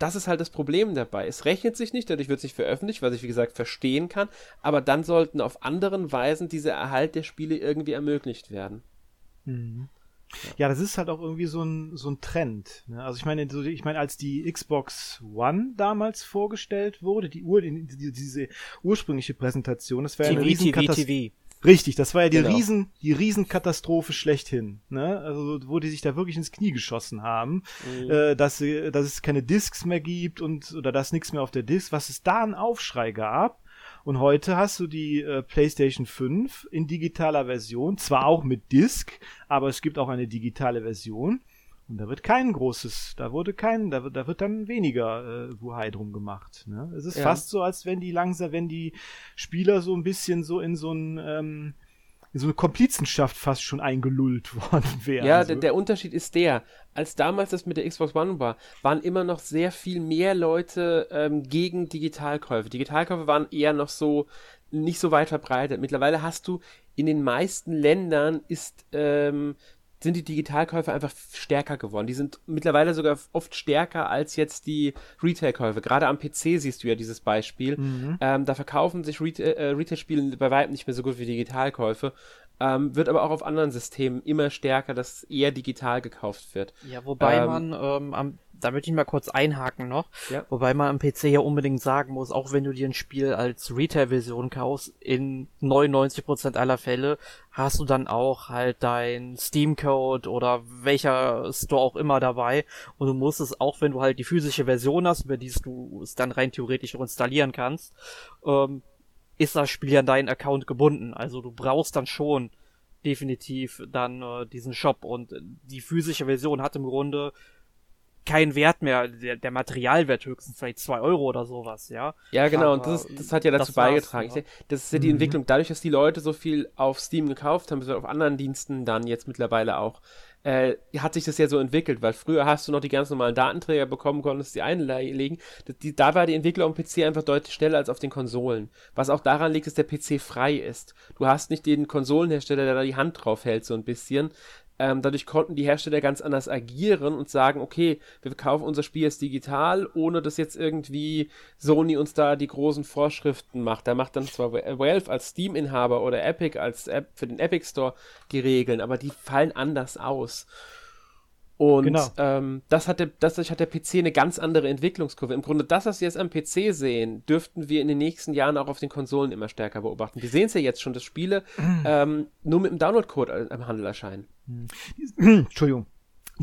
das ist halt das Problem dabei. Es rechnet sich nicht, dadurch wird es nicht veröffentlicht, was ich wie gesagt verstehen kann, aber dann sollten auf anderen Weisen dieser Erhalt der Spiele irgendwie ermöglicht werden. Mhm. Ja, das ist halt auch irgendwie so ein, so ein Trend. Ne? Also ich meine, ich meine, als die Xbox One damals vorgestellt wurde, die Ur, die, diese ursprüngliche Präsentation, das wäre eine Riesenkatastrophe. Richtig, das war ja die genau. Riesen, die Riesenkatastrophe schlechthin, ne? Also, wo die sich da wirklich ins Knie geschossen haben, mhm. äh, dass, dass es keine Discs mehr gibt und, oder dass nichts mehr auf der Disc, was es da einen Aufschrei gab. Und heute hast du die äh, PlayStation 5 in digitaler Version, zwar auch mit Disc, aber es gibt auch eine digitale Version. Und da wird kein großes, da wurde kein, da wird, da wird dann weniger äh, Wuhai drum gemacht. Ne? Es ist ja. fast so, als wenn die langsam, wenn die Spieler so ein bisschen so in so ein ähm, in so eine Komplizenschaft fast schon eingelullt worden wären. Ja, der, der Unterschied ist der, als damals das mit der Xbox One war, waren immer noch sehr viel mehr Leute ähm, gegen Digitalkäufe. Digitalkäufe waren eher noch so nicht so weit verbreitet. Mittlerweile hast du in den meisten Ländern ist ähm, sind die Digitalkäufe einfach stärker geworden. Die sind mittlerweile sogar oft stärker als jetzt die Retail-Käufe. Gerade am PC siehst du ja dieses Beispiel. Mhm. Ähm, da verkaufen sich Retail, äh, Retail-Spiele bei weitem nicht mehr so gut wie Digitalkäufe. Ähm, wird aber auch auf anderen Systemen immer stärker, dass eher digital gekauft wird. Ja, wobei ähm, man ähm, am da möchte ich mal kurz einhaken noch. Ja. Wobei man am PC ja unbedingt sagen muss, auch wenn du dir ein Spiel als Retail-Version kaufst, in 99% aller Fälle hast du dann auch halt dein Steam-Code oder welcher Store auch immer dabei. Und du musst es auch, wenn du halt die physische Version hast, über die du es dann rein theoretisch auch installieren kannst, ähm, ist das Spiel ja an deinen Account gebunden. Also du brauchst dann schon definitiv dann äh, diesen Shop und die physische Version hat im Grunde keinen Wert mehr, der, der Materialwert höchstens vielleicht zwei Euro oder sowas, ja. Ja, genau, Aber und das, das hat ja dazu beigetragen. Ja. das ist ja die mhm. Entwicklung, dadurch, dass die Leute so viel auf Steam gekauft haben, auf anderen Diensten dann jetzt mittlerweile auch, äh, hat sich das ja so entwickelt, weil früher hast du noch die ganz normalen Datenträger bekommen, konntest die einlegen. Die, da war die Entwicklung am PC einfach deutlich schneller als auf den Konsolen. Was auch daran liegt, dass der PC frei ist. Du hast nicht den Konsolenhersteller, der da die Hand drauf hält, so ein bisschen, ähm, dadurch konnten die Hersteller ganz anders agieren und sagen, okay, wir kaufen unser Spiel jetzt digital, ohne dass jetzt irgendwie Sony uns da die großen Vorschriften macht. Da macht dann zwar Valve als Steam-Inhaber oder Epic als App für den Epic Store die Regeln, aber die fallen anders aus. Und genau. ähm, das hat der, das hat der PC eine ganz andere Entwicklungskurve. Im Grunde, das, was wir jetzt am PC sehen, dürften wir in den nächsten Jahren auch auf den Konsolen immer stärker beobachten. Wir sehen es ja jetzt schon, dass Spiele ähm, nur mit dem Download-Code im Handel erscheinen. Entschuldigung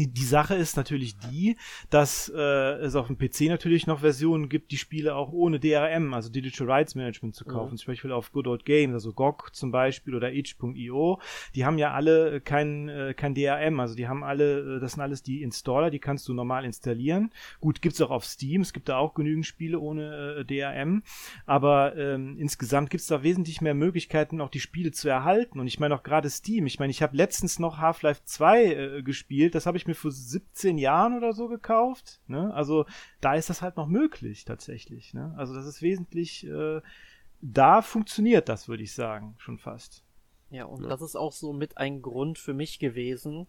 die, Sache ist natürlich die, dass äh, es auf dem PC natürlich noch Versionen gibt, die Spiele auch ohne DRM, also Digital Rights Management zu kaufen. Mhm. Zum Beispiel auf Good Old Games, also GOG zum Beispiel oder itch.io. Die haben ja alle kein, äh, kein DRM, also die haben alle, äh, das sind alles die Installer, die kannst du normal installieren. Gut, gibt's auch auf Steam, es gibt da auch genügend Spiele ohne äh, DRM, aber ähm, insgesamt gibt's da wesentlich mehr Möglichkeiten, auch die Spiele zu erhalten. Und ich meine auch gerade Steam. Ich meine, ich habe letztens noch Half-Life 2 äh, gespielt, das habe ich mir vor 17 Jahren oder so gekauft. Ne? Also da ist das halt noch möglich tatsächlich. Ne? Also das ist wesentlich, äh, da funktioniert das, würde ich sagen, schon fast. Ja, und ja. das ist auch so mit ein Grund für mich gewesen.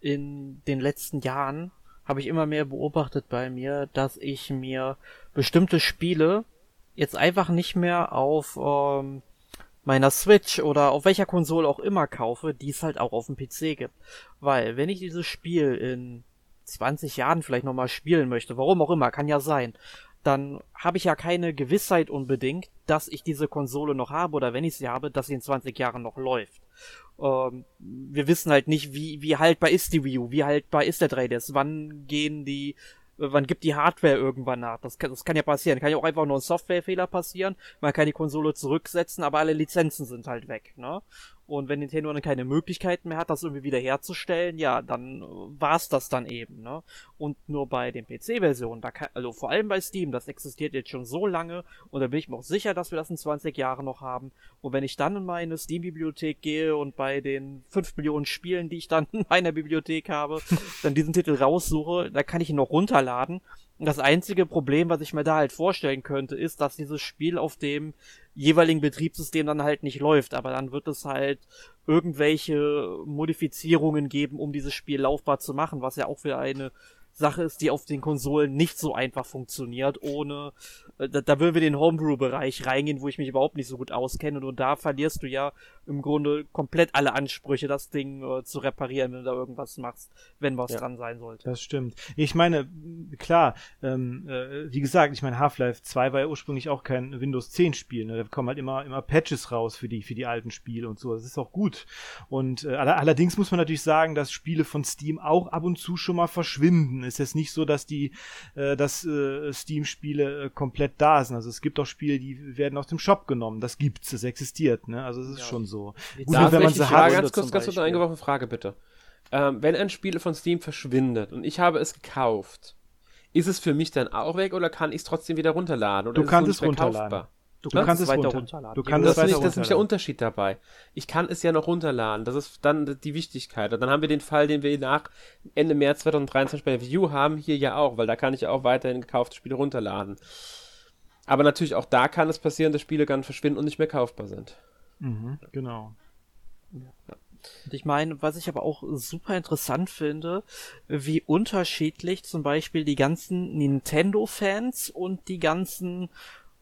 In den letzten Jahren habe ich immer mehr beobachtet bei mir, dass ich mir bestimmte Spiele jetzt einfach nicht mehr auf ähm, meiner Switch oder auf welcher Konsole auch immer kaufe, die es halt auch auf dem PC gibt. Weil, wenn ich dieses Spiel in 20 Jahren vielleicht nochmal spielen möchte, warum auch immer, kann ja sein, dann habe ich ja keine Gewissheit unbedingt, dass ich diese Konsole noch habe oder wenn ich sie habe, dass sie in 20 Jahren noch läuft. Ähm, wir wissen halt nicht, wie, wie haltbar ist die Wii U, wie haltbar ist der 3DS, wann gehen die wann gibt die Hardware irgendwann nach? Das kann, das kann ja passieren. Kann ja auch einfach nur ein Softwarefehler passieren. Man kann die Konsole zurücksetzen, aber alle Lizenzen sind halt weg, ne? Und wenn Nintendo dann keine Möglichkeiten mehr hat, das irgendwie wieder herzustellen, ja, dann äh, war's das dann eben, ne? Und nur bei den PC-Versionen, da kann, also vor allem bei Steam, das existiert jetzt schon so lange und da bin ich mir auch sicher, dass wir das in 20 Jahren noch haben. Und wenn ich dann in meine Steam-Bibliothek gehe und bei den 5 Millionen Spielen, die ich dann in meiner Bibliothek habe, dann diesen Titel raussuche, da kann ich ihn noch runterladen. Und das einzige Problem, was ich mir da halt vorstellen könnte, ist, dass dieses Spiel auf dem jeweiligen Betriebssystem dann halt nicht läuft. Aber dann wird es halt irgendwelche Modifizierungen geben, um dieses Spiel laufbar zu machen, was ja auch für eine Sache ist, die auf den Konsolen nicht so einfach funktioniert, ohne, äh, da, da würden wir den Homebrew-Bereich reingehen, wo ich mich überhaupt nicht so gut auskenne und da verlierst du ja im Grunde komplett alle Ansprüche, das Ding äh, zu reparieren, wenn du da irgendwas machst, wenn was ja, dran sein sollte. Das stimmt. Ich meine, klar, ähm, äh, wie gesagt, ich meine, Half-Life 2 war ja ursprünglich auch kein Windows 10 Spiel, ne? da kommen halt immer, immer Patches raus für die, für die alten Spiele und so, das ist auch gut. Und äh, allerdings muss man natürlich sagen, dass Spiele von Steam auch ab und zu schon mal verschwinden ist jetzt nicht so, dass die, äh, dass äh, Steam-Spiele äh, komplett da sind. Also es gibt auch Spiele, die werden aus dem Shop genommen. Das gibt's, das existiert. Ne? Also es ist ja. schon so. Gut, wenn man sie hat, ganz kurz, ganz kurz eine eingeworfene Frage bitte. Ähm, wenn ein Spiel von Steam verschwindet und ich habe es gekauft, ist es für mich dann auch weg oder kann ich es trotzdem wieder runterladen? Oder du kannst es runterladen. Du, du kannst es weiter runter. runterladen. Du kannst das, es weiter das ist nämlich der Unterschied dabei. Ich kann es ja noch runterladen. Das ist dann die Wichtigkeit. Und dann haben wir den Fall, den wir nach Ende März 2023 bei View haben, hier ja auch, weil da kann ich ja auch weiterhin gekaufte Spiele runterladen. Aber natürlich auch da kann es passieren, dass Spiele dann verschwinden und nicht mehr kaufbar sind. Mhm, genau. Ja. Und ich meine, was ich aber auch super interessant finde, wie unterschiedlich zum Beispiel die ganzen Nintendo-Fans und die ganzen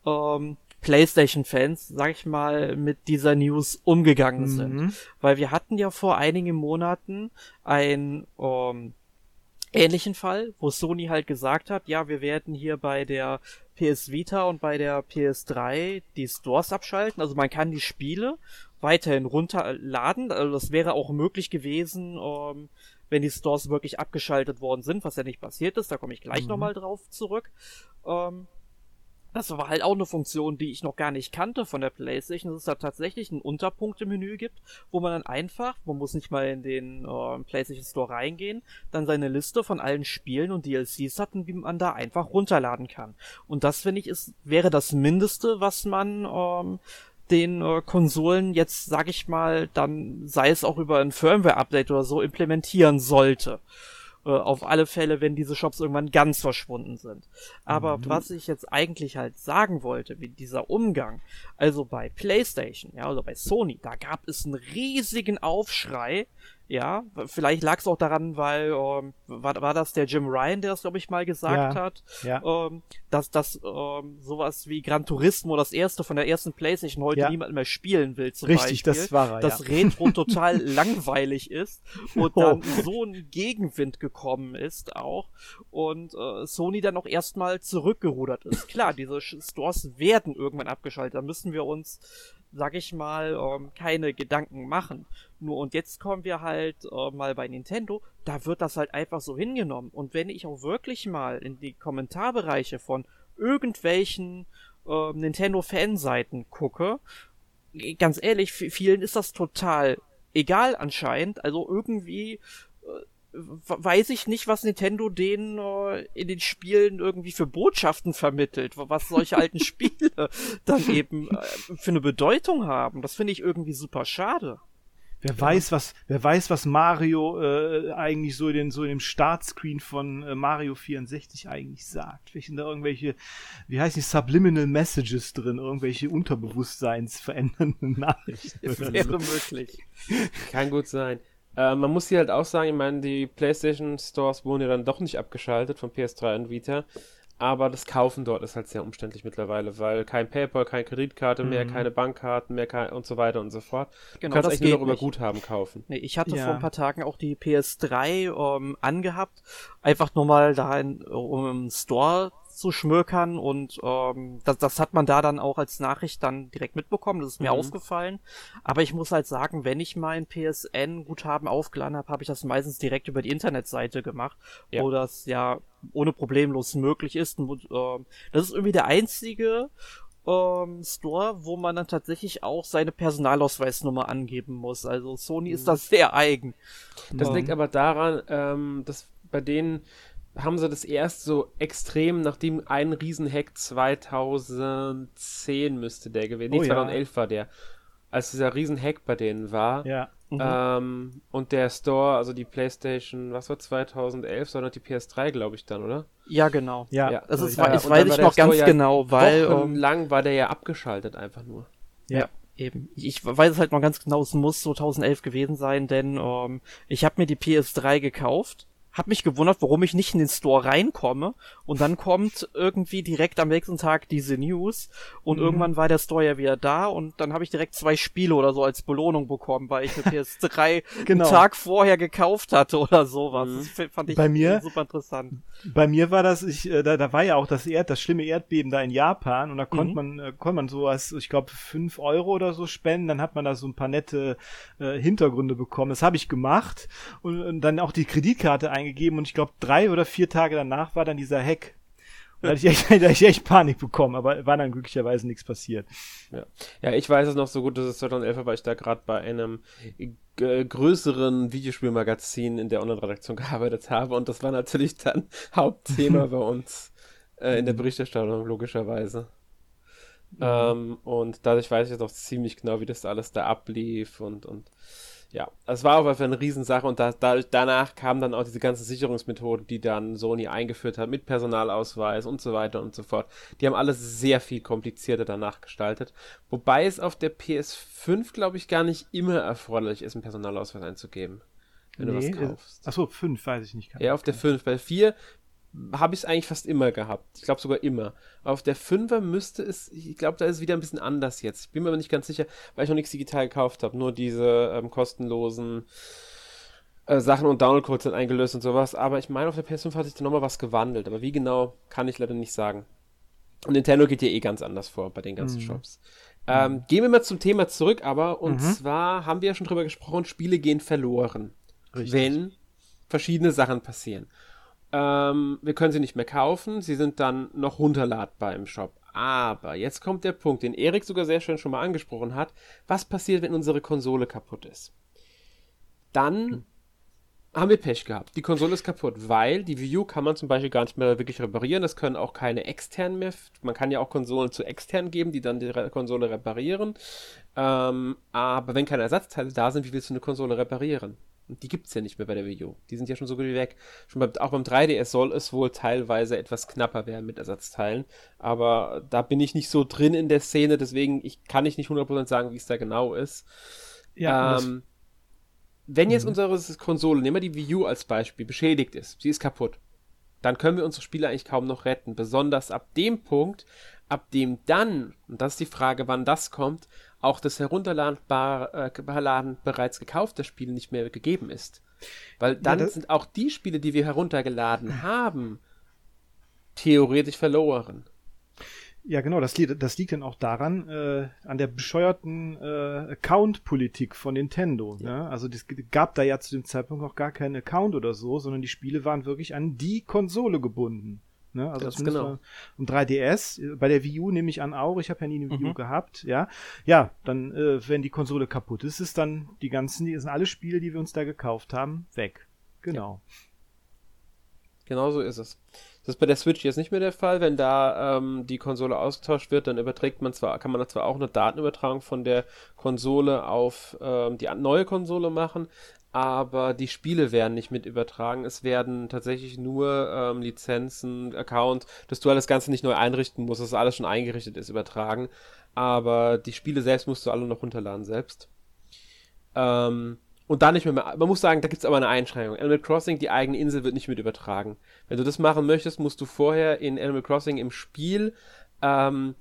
ähm, PlayStation-Fans, sag ich mal, mit dieser News umgegangen sind. Mhm. Weil wir hatten ja vor einigen Monaten ein ähm, ähnlichen Fall, wo Sony halt gesagt hat, ja, wir werden hier bei der PS Vita und bei der PS3 die Stores abschalten. Also man kann die Spiele weiterhin runterladen. Also das wäre auch möglich gewesen, ähm, wenn die Stores wirklich abgeschaltet worden sind, was ja nicht passiert ist. Da komme ich gleich Mhm. nochmal drauf zurück. Ähm, das war halt auch eine Funktion, die ich noch gar nicht kannte von der PlayStation, dass es da tatsächlich ein Unterpunktemenü gibt, wo man dann einfach, man muss nicht mal in den äh, PlayStation Store reingehen, dann seine Liste von allen Spielen und DLCs hat und wie man da einfach runterladen kann. Und das finde ich ist wäre das Mindeste, was man ähm, den äh, Konsolen jetzt, sag ich mal, dann sei es auch über ein Firmware-Update oder so implementieren sollte. Äh, auf alle Fälle, wenn diese Shops irgendwann ganz verschwunden sind. Aber Mhm. was ich jetzt eigentlich halt sagen wollte, wie dieser Umgang, also bei PlayStation, ja, oder bei Sony, da gab es einen riesigen Aufschrei, ja, vielleicht lag es auch daran, weil ähm, war, war das der Jim Ryan, der das glaube ich mal gesagt Ja. hat, Ja. ähm, dass dass ähm, sowas wie Gran Turismo, das erste von der ersten PlayStation, heute Ja. niemand mehr spielen will. Zum Richtig, Beispiel das war er, dass ja. Retro total langweilig ist und Oh. dann so ein Gegenwind gekommen ist auch und äh, Sony dann auch erstmal zurückgerudert ist. Klar, diese Stores werden irgendwann abgeschaltet, da müssen wir uns, sag ich mal, ähm, keine Gedanken machen. Nur und jetzt kommen wir halt äh, mal bei Nintendo, da wird das halt einfach so hingenommen und wenn ich auch wirklich mal in die Kommentarbereiche von irgendwelchen äh, Nintendo-Fanseiten gucke, ganz ehrlich, vielen ist das total egal anscheinend. Also irgendwie weiß ich nicht, was Nintendo denen äh, in den Spielen irgendwie für Botschaften vermittelt, wa- was solche alten Spiele dann eben äh, für eine Bedeutung haben. Das finde ich irgendwie super schade. Wer weiß, was, wer weiß, was Mario äh, eigentlich so in den, so in dem Startscreen von äh, Mario 64 eigentlich sagt. Vielleicht sind da irgendwelche, wie heißen die, Subliminal Messages drin, irgendwelche unterbewusstseinsverändernden Nachrichten. Es oder wäre so. möglich. Kann gut sein. Äh, man muss hier halt auch sagen, ich meine, die PlayStation Stores wurden ja dann doch nicht abgeschaltet von PS3 und Vita. Aber das Kaufen dort ist halt sehr umständlich mittlerweile, weil kein PayPal, keine Kreditkarte mehr, Mhm. keine Bankkarten mehr kein, und so weiter und so fort. Genau, du kannst das eigentlich nur noch über nicht. Guthaben kaufen. Nee, ich hatte Ja. vor ein paar Tagen auch die PS3 ähm, angehabt, einfach nur mal da in, um im Store zu schmökern und ähm, das, das hat man da dann auch als Nachricht dann direkt mitbekommen, das ist mir Mhm. aufgefallen. Aber ich muss halt sagen, wenn ich mein PSN-Guthaben aufgeladen habe, habe ich das meistens direkt über die Internetseite gemacht, Ja. wo das ja ohne problemlos möglich ist. Und, ähm, das ist irgendwie der einzige ähm, Store, wo man dann tatsächlich auch seine Personalausweisnummer angeben muss. Also Sony ist da sehr eigen. Das Ähm, liegt aber daran, ähm, dass bei denen haben sie das erst so extrem, nachdem ein Riesenhack 2010 müsste der gewesen, nee, Oh ja. 2011 war der, als dieser Riesenhack bei denen war. Ja. Mhm. Ähm, und der Store, also die PlayStation, was war 2011, sondern die PS3, glaube ich dann, oder? Ja, genau. Ja. Ja, Das ist, Ja, das und weiß ich noch Store ganz ja genau, weil ähm, lang war der ja abgeschaltet einfach nur. ja, eben. Ich weiß es halt noch ganz genau, es muss 2011 gewesen sein, denn ähm, ich habe mir die PS3 gekauft, habe mich gewundert, warum ich nicht in den Store reinkomme und dann kommt irgendwie direkt am nächsten Tag diese News und Mhm. irgendwann war der Store ja wieder da und dann habe ich direkt zwei Spiele oder so als Belohnung bekommen, weil ich eine PS3 Genau. einen Tag vorher gekauft hatte oder sowas. Mhm. Das fand ich Bei mir- super interessant. Bei mir war das, ich, äh, da, da war ja auch das Erd, das schlimme Erdbeben da in Japan und da konnte Mhm. man, äh, konnte man so als, ich glaube, fünf Euro oder so spenden, dann hat man da so ein paar nette äh, Hintergründe bekommen. Das habe ich gemacht und, und dann auch die Kreditkarte eingegeben und ich glaube, drei oder vier Tage danach war dann dieser Hack. Da hatte ich echt, da hatte ich echt Panik bekommen, aber war dann glücklicherweise nichts passiert. Ja. ja, ich weiß es noch so gut, dass es 2011 war, weil ich da gerade bei einem äh, größeren Videospielmagazin in der Online-Redaktion gearbeitet habe und das war natürlich dann Hauptthema bei uns äh, in der Berichterstattung, logischerweise. Ähm, und dadurch weiß ich jetzt auch ziemlich genau, wie das alles da ablief und, und ja, es war auf jeden Fall eine Riesensache und da, dadurch, danach kamen dann auch diese ganzen Sicherungsmethoden, die dann Sony eingeführt hat mit Personalausweis und so weiter und so fort. Die haben alles sehr viel komplizierter danach gestaltet. Wobei es auf der PS5, glaube ich, gar nicht immer erforderlich ist, einen Personalausweis einzugeben, wenn du Nee, was äh, kaufst. Achso, fünf, weiß ich nicht. Ja, auf der 5. Bei 4 habe ich es eigentlich fast immer gehabt. Ich glaube sogar immer. auf der 5er müsste es, ich glaube, da ist es wieder ein bisschen anders jetzt. Ich bin mir aber nicht ganz sicher, weil ich noch nichts digital gekauft habe. Nur diese ähm, kostenlosen äh, Sachen und Download-Codes sind eingelöst und sowas. Aber ich meine, auf der PS5 hat sich da nochmal was gewandelt. Aber wie genau, kann ich leider nicht sagen. Und Nintendo geht hier eh ganz anders vor bei den ganzen mhm. Shops. Ähm, gehen wir mal zum Thema zurück, aber und mhm. zwar haben wir ja schon drüber gesprochen, Spiele gehen verloren, Richtig. wenn verschiedene Sachen passieren. Ähm, wir können sie nicht mehr kaufen, sie sind dann noch runterladbar im Shop. Aber jetzt kommt der Punkt, den Erik sogar sehr schön schon mal angesprochen hat. Was passiert, wenn unsere Konsole kaputt ist? Dann hm. haben wir Pech gehabt. Die Konsole ist kaputt, weil die Wii U kann man zum Beispiel gar nicht mehr wirklich reparieren. Das können auch keine externen mehr. Man kann ja auch Konsolen zu externen geben, die dann die Konsole reparieren. Ähm, aber wenn keine Ersatzteile da sind, wie willst du eine Konsole reparieren? Und die gibt es ja nicht mehr bei der Wii U. Die sind ja schon so gut wie weg. Schon bei, auch beim 3DS soll es wohl teilweise etwas knapper werden mit Ersatzteilen. Aber da bin ich nicht so drin in der Szene, deswegen ich, kann ich nicht 100% sagen, wie es da genau ist. Ja, ähm, wenn jetzt mhm. unsere Konsole, nehmen wir die Wii U als Beispiel, beschädigt ist, sie ist kaputt, dann können wir unsere Spiele eigentlich kaum noch retten. Besonders ab dem Punkt, ab dem dann, und das ist die Frage, wann das kommt, auch das Herunterladen äh, bereits gekaufter Spiel nicht mehr gegeben ist. Weil dann ja, sind auch die Spiele, die wir heruntergeladen haben, theoretisch verloren. Ja, genau, das, liegt, das liegt dann auch daran, äh, an der bescheuerten äh, Account-Politik von Nintendo. Ja. Ne? Also es gab da ja zu dem Zeitpunkt noch gar keinen Account oder so, sondern die Spiele waren wirklich an die Konsole gebunden. Ne? Also Ganz genau. Um 3DS, bei der Wii U nehme ich an auch, ich habe ja nie eine Wii U mhm. gehabt, ja. Ja, dann, äh, wenn die Konsole kaputt ist, ist dann die ganzen, die sind alle Spiele, die wir uns da gekauft haben, weg. Genau. Ja. Genau so ist es. Das ist bei der Switch jetzt nicht mehr der Fall. Wenn da ähm, die Konsole ausgetauscht wird, dann überträgt man zwar, kann man zwar auch eine Datenübertragung von der Konsole auf ähm, die neue Konsole machen, aber die Spiele werden nicht mit übertragen. Es werden tatsächlich nur ähm, Lizenzen, Account, dass du alles Ganze nicht neu einrichten musst, dass alles schon eingerichtet ist, übertragen. Aber die Spiele selbst musst du alle noch runterladen selbst. Ähm, und da nicht mehr, mehr man muss sagen, da gibt es aber eine Einschränkung. Animal Crossing, die eigene Insel wird nicht mit übertragen. Wenn du das machen möchtest, musst du vorher in Animal Crossing im Spiel ähm,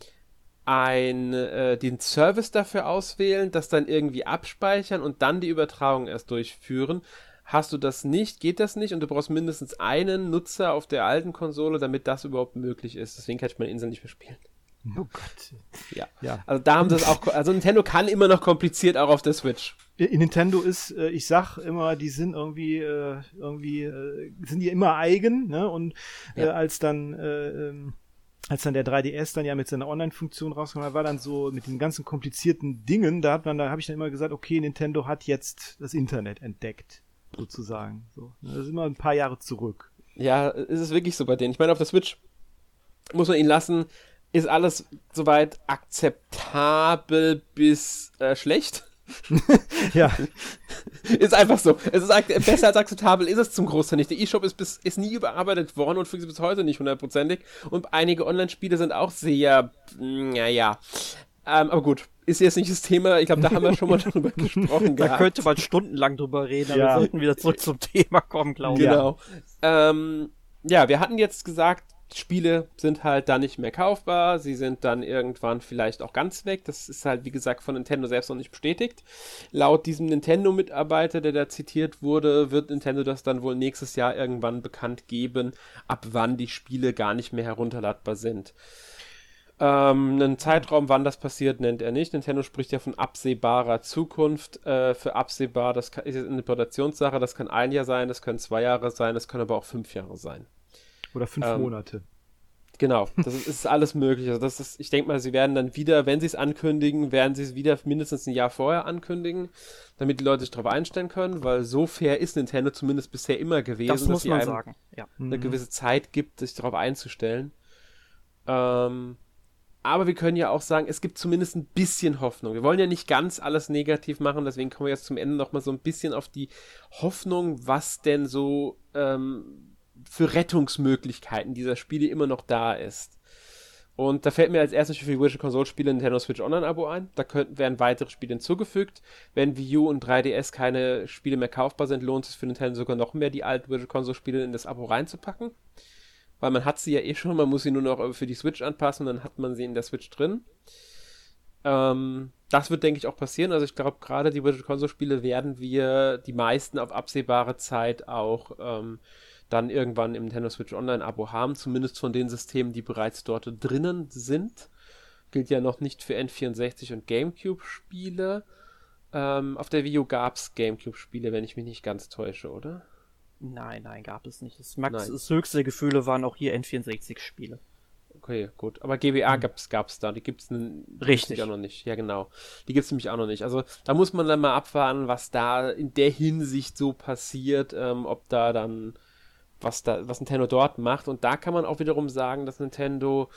ein, äh, den Service dafür auswählen, das dann irgendwie abspeichern und dann die Übertragung erst durchführen. Hast du das nicht, geht das nicht und du brauchst mindestens einen Nutzer auf der alten Konsole, damit das überhaupt möglich ist. Deswegen kann ich meine Insel nicht mehr spielen. Oh Gott. Ja. ja. Also da haben sie es auch, also Nintendo kann immer noch kompliziert auch auf der Switch. In Nintendo ist, äh, ich sag immer, die sind irgendwie, äh, irgendwie, sind die immer eigen, ne? Und ja. als dann, ähm, als dann der 3DS dann ja mit seiner Online-Funktion rauskam, war dann so mit den ganzen komplizierten Dingen, da hat man, da habe ich dann immer gesagt, okay, Nintendo hat jetzt das Internet entdeckt, sozusagen. So, das ist immer ein paar Jahre zurück. Ja, ist es wirklich so bei denen. Ich meine, auf der Switch muss man ihn lassen, ist alles soweit akzeptabel bis äh, schlecht. ja. Ist einfach so. Es ist besser als akzeptabel ist es zum Großteil nicht. Der E-Shop ist, bis, ist nie überarbeitet worden und funktioniert bis heute nicht hundertprozentig. Und einige Online-Spiele sind auch sehr, naja. Ähm, aber gut, ist jetzt nicht das Thema. Ich glaube, da haben wir schon mal drüber gesprochen. da könnte man stundenlang drüber reden, aber ja. wir sollten wieder zurück zum Thema kommen, glaube ich. Genau. Ja. Ähm, ja, wir hatten jetzt gesagt, Spiele sind halt dann nicht mehr kaufbar, sie sind dann irgendwann vielleicht auch ganz weg. Das ist halt, wie gesagt, von Nintendo selbst noch nicht bestätigt. Laut diesem Nintendo-Mitarbeiter, der da zitiert wurde, wird Nintendo das dann wohl nächstes Jahr irgendwann bekannt geben, ab wann die Spiele gar nicht mehr herunterladbar sind. Ähm, einen Zeitraum, wann das passiert, nennt er nicht. Nintendo spricht ja von absehbarer Zukunft. Äh, für absehbar, das kann, ist jetzt eine Interpretationssache, das kann ein Jahr sein, das können zwei Jahre sein, das können aber auch fünf Jahre sein. Oder fünf ähm, Monate. Genau, das ist, ist, alles möglich. Also das ist, ich denke mal, sie werden dann wieder, wenn sie es ankündigen, werden sie es wieder mindestens ein Jahr vorher ankündigen, damit die Leute sich darauf einstellen können, weil so fair ist Nintendo zumindest bisher immer gewesen, das muss dass man sagen. Ja. eine mhm. gewisse Zeit gibt, sich darauf einzustellen. Ähm, aber wir können ja auch sagen, es gibt zumindest ein bisschen Hoffnung. Wir wollen ja nicht ganz alles negativ machen, deswegen kommen wir jetzt zum Ende nochmal so ein bisschen auf die Hoffnung, was denn so ähm, für Rettungsmöglichkeiten dieser Spiele immer noch da ist. Und da fällt mir als erstes für die Virtual Console Spiele Nintendo Switch Online Abo ein. Da könnten, werden weitere Spiele hinzugefügt. Wenn Wii U und 3DS keine Spiele mehr kaufbar sind, lohnt es für Nintendo sogar noch mehr, die alten Virtual Console Spiele in das Abo reinzupacken. weil man hat sie ja eh schon, man muss sie nur noch für die Switch anpassen, dann hat man sie in der Switch drin. Ähm, das wird, denke ich, auch passieren. Also ich glaube, gerade die Virtual Console Spiele werden wir die meisten auf absehbare Zeit auch ähm, dann irgendwann im Nintendo Switch Online Abo haben, zumindest von den Systemen, die bereits dort drinnen sind. Gilt ja noch nicht für N64 und GameCube Spiele. Ähm, auf der Wii U gab es GameCube Spiele, wenn ich mich nicht ganz täusche, oder? Nein, nein, gab es nicht. Das, Max, das höchste Gefühle waren auch hier N64 Spiele. Okay, gut. Aber GBA hm. gab es da. Die gibt es Richtig. auch noch nicht. Ja, genau. Die gibt es nämlich auch noch nicht. Also da muss man dann mal abwarten, was da in der Hinsicht so passiert, ähm, ob da dann was da, was Nintendo dort macht. Und da kann man auch wiederum sagen, dass Nintendo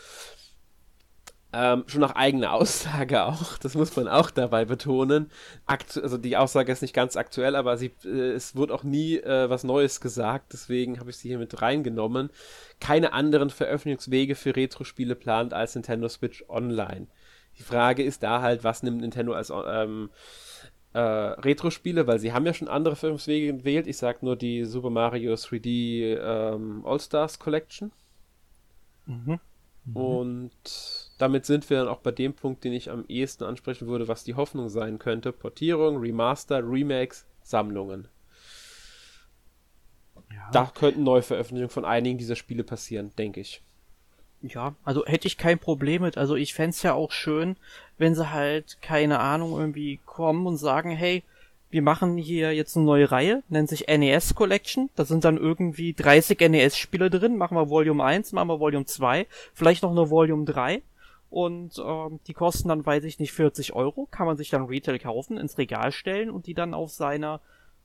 ähm, schon nach eigener Aussage auch, das muss man auch dabei betonen. Aktu also die Aussage ist nicht ganz aktuell, aber sie, äh, es wird auch nie äh, was Neues gesagt, deswegen habe ich sie hier mit reingenommen. Keine anderen Veröffentlichungswege für Retro-Spiele plant als Nintendo Switch Online. Die Frage ist da halt, was nimmt Nintendo als ähm, äh, Retro-Spiele, weil sie haben ja schon andere Veröffentlichungswege gewählt. Ich sage nur die Super Mario 3D ähm, All-Stars Collection. Mhm. Mhm. Und damit sind wir dann auch bei dem Punkt, den ich am ehesten ansprechen würde, was die Hoffnung sein könnte. Portierung, Remaster, Remakes, Sammlungen. Ja. Da könnten Neuveröffentlichungen von einigen dieser Spiele passieren, denke ich. Ja, also hätte ich kein Problem mit. Also ich fände ja auch schön, wenn sie halt, keine Ahnung, irgendwie kommen und sagen, hey, wir machen hier jetzt eine neue Reihe, nennt sich NES Collection. Da sind dann irgendwie 30 NES-Spiele drin. Machen wir Volume 1, machen wir Volume 2, vielleicht noch eine Volume 3. Und ähm, die kosten dann, weiß ich nicht, 40 Euro. Kann man sich dann Retail kaufen, ins Regal stellen und die dann auf seiner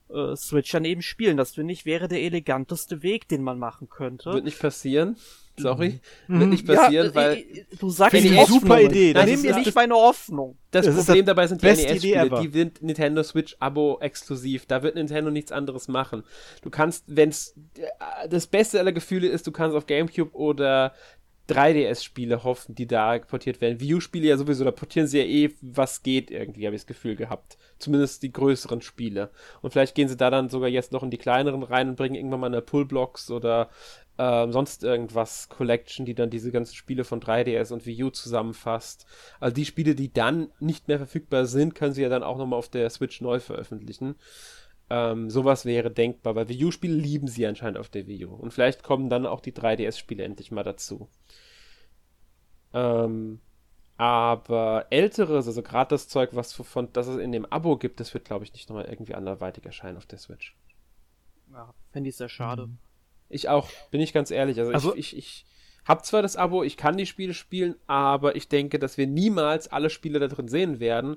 äh, Switch daneben spielen. Das finde ich wäre der eleganteste Weg, den man machen könnte. Wird nicht passieren. Sorry. Mhm. Wird nicht passieren, ja, weil. Äh, du sagst eine super Idee. Das ist nicht meine Hoffnung. Das, das Problem dabei sind die NES-Spiele. Die sind Nintendo Switch Abo exklusiv. Da wird Nintendo nichts anderes machen. Du kannst, wenn es äh, das beste aller Gefühle ist, du kannst auf GameCube oder 3DS-Spiele hoffen, die da portiert werden. Wii U-Spiele ja sowieso, da portieren sie ja eh, was geht irgendwie, habe ich das Gefühl gehabt. Zumindest die größeren Spiele. Und vielleicht gehen sie da dann sogar jetzt noch in die kleineren rein und bringen irgendwann mal eine Pullblocks oder ähm, sonst irgendwas Collection, die dann diese ganzen Spiele von 3DS und Wii U zusammenfasst. Also die Spiele, die dann nicht mehr verfügbar sind, können sie ja dann auch nochmal auf der Switch neu veröffentlichen. Ähm, sowas wäre denkbar, weil Wii U-Spiele lieben sie anscheinend auf der Wii U. Und vielleicht kommen dann auch die 3DS-Spiele endlich mal dazu. Ähm, aber älteres, also gerade das Zeug, was von, das es in dem Abo gibt, das wird, glaube ich, nicht nochmal irgendwie anderweitig erscheinen auf der Switch. Ja, fände ich sehr schade. Mhm. Ich auch, bin ich ganz ehrlich. Also, also ich, ich, ich habe zwar das Abo, ich kann die Spiele spielen, aber ich denke, dass wir niemals alle Spiele da drin sehen werden.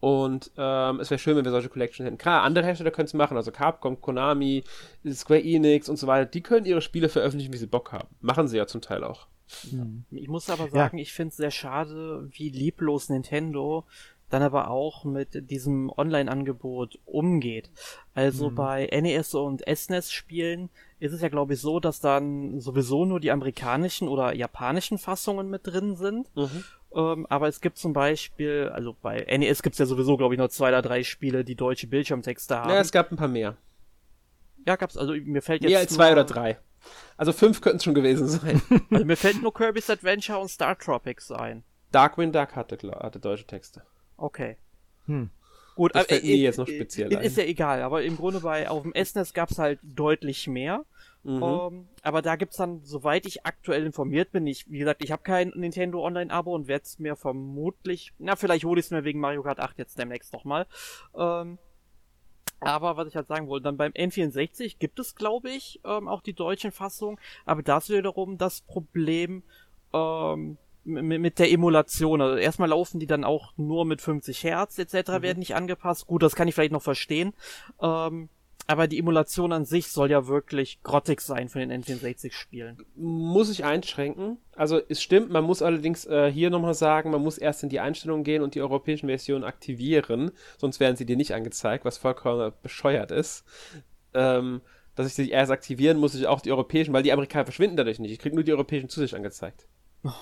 Und ähm, es wäre schön, wenn wir solche Collections hätten. Klar, andere Hersteller können es machen, also Capcom, Konami, Square Enix und so weiter, die können ihre Spiele veröffentlichen, wie sie Bock haben. Machen sie ja zum Teil auch. Hm. Ich muss aber sagen, ja. ich finde es sehr schade, wie lieblos Nintendo dann aber auch mit diesem Online-Angebot umgeht. Also mhm. bei NES und SNES-Spielen ist es ja, glaube ich, so, dass dann sowieso nur die amerikanischen oder japanischen Fassungen mit drin sind. Mhm. Ähm, aber es gibt zum Beispiel, also bei NES gibt es ja sowieso, glaube ich, nur zwei oder drei Spiele, die deutsche Bildschirmtexte haben. Ja, es gab ein paar mehr. Ja, gab's, also mir fällt jetzt. Mehr als zwei oder drei. Also fünf könnten es schon gewesen sein. also mir fällt nur Kirby's Adventure und Star Tropics ein. Darkwing Duck hatte, hatte deutsche Texte. Okay. Hm. Gut, das fällt äh, mir jetzt noch speziell äh, Ist ja egal, aber im Grunde bei auf dem SNES gab es halt deutlich mehr. Mhm. Um, ähm, aber da gibt's dann, soweit ich aktuell informiert bin, ich, wie gesagt, ich habe kein Nintendo Online-Abo und werde es mir vermutlich, na, vielleicht hole ich es mir wegen Mario Kart 8 jetzt demnächst nochmal. Ähm, aber was ich halt sagen wollte, dann beim N64 gibt es, glaube ich, ähm, auch die deutschen Fassungen, aber das wiederum das Problem ähm, mit der Emulation. Also erstmal laufen die dann auch nur mit 50 Hertz etc. Mhm. werden nicht angepasst. Gut, das kann ich vielleicht noch verstehen. Ähm, aber die Emulation an sich soll ja wirklich grottig sein für den N64-Spielen. Muss ich einschränken. Also es stimmt, man muss allerdings äh, hier nochmal sagen, man muss erst in die Einstellungen gehen und die europäischen Versionen aktivieren, sonst werden sie dir nicht angezeigt, was vollkommen bescheuert ist. Ähm, dass ich sie erst aktivieren muss, ich auch die europäischen, weil die Amerikaner verschwinden dadurch nicht. Ich kriege nur die europäischen zu sich angezeigt. Oh.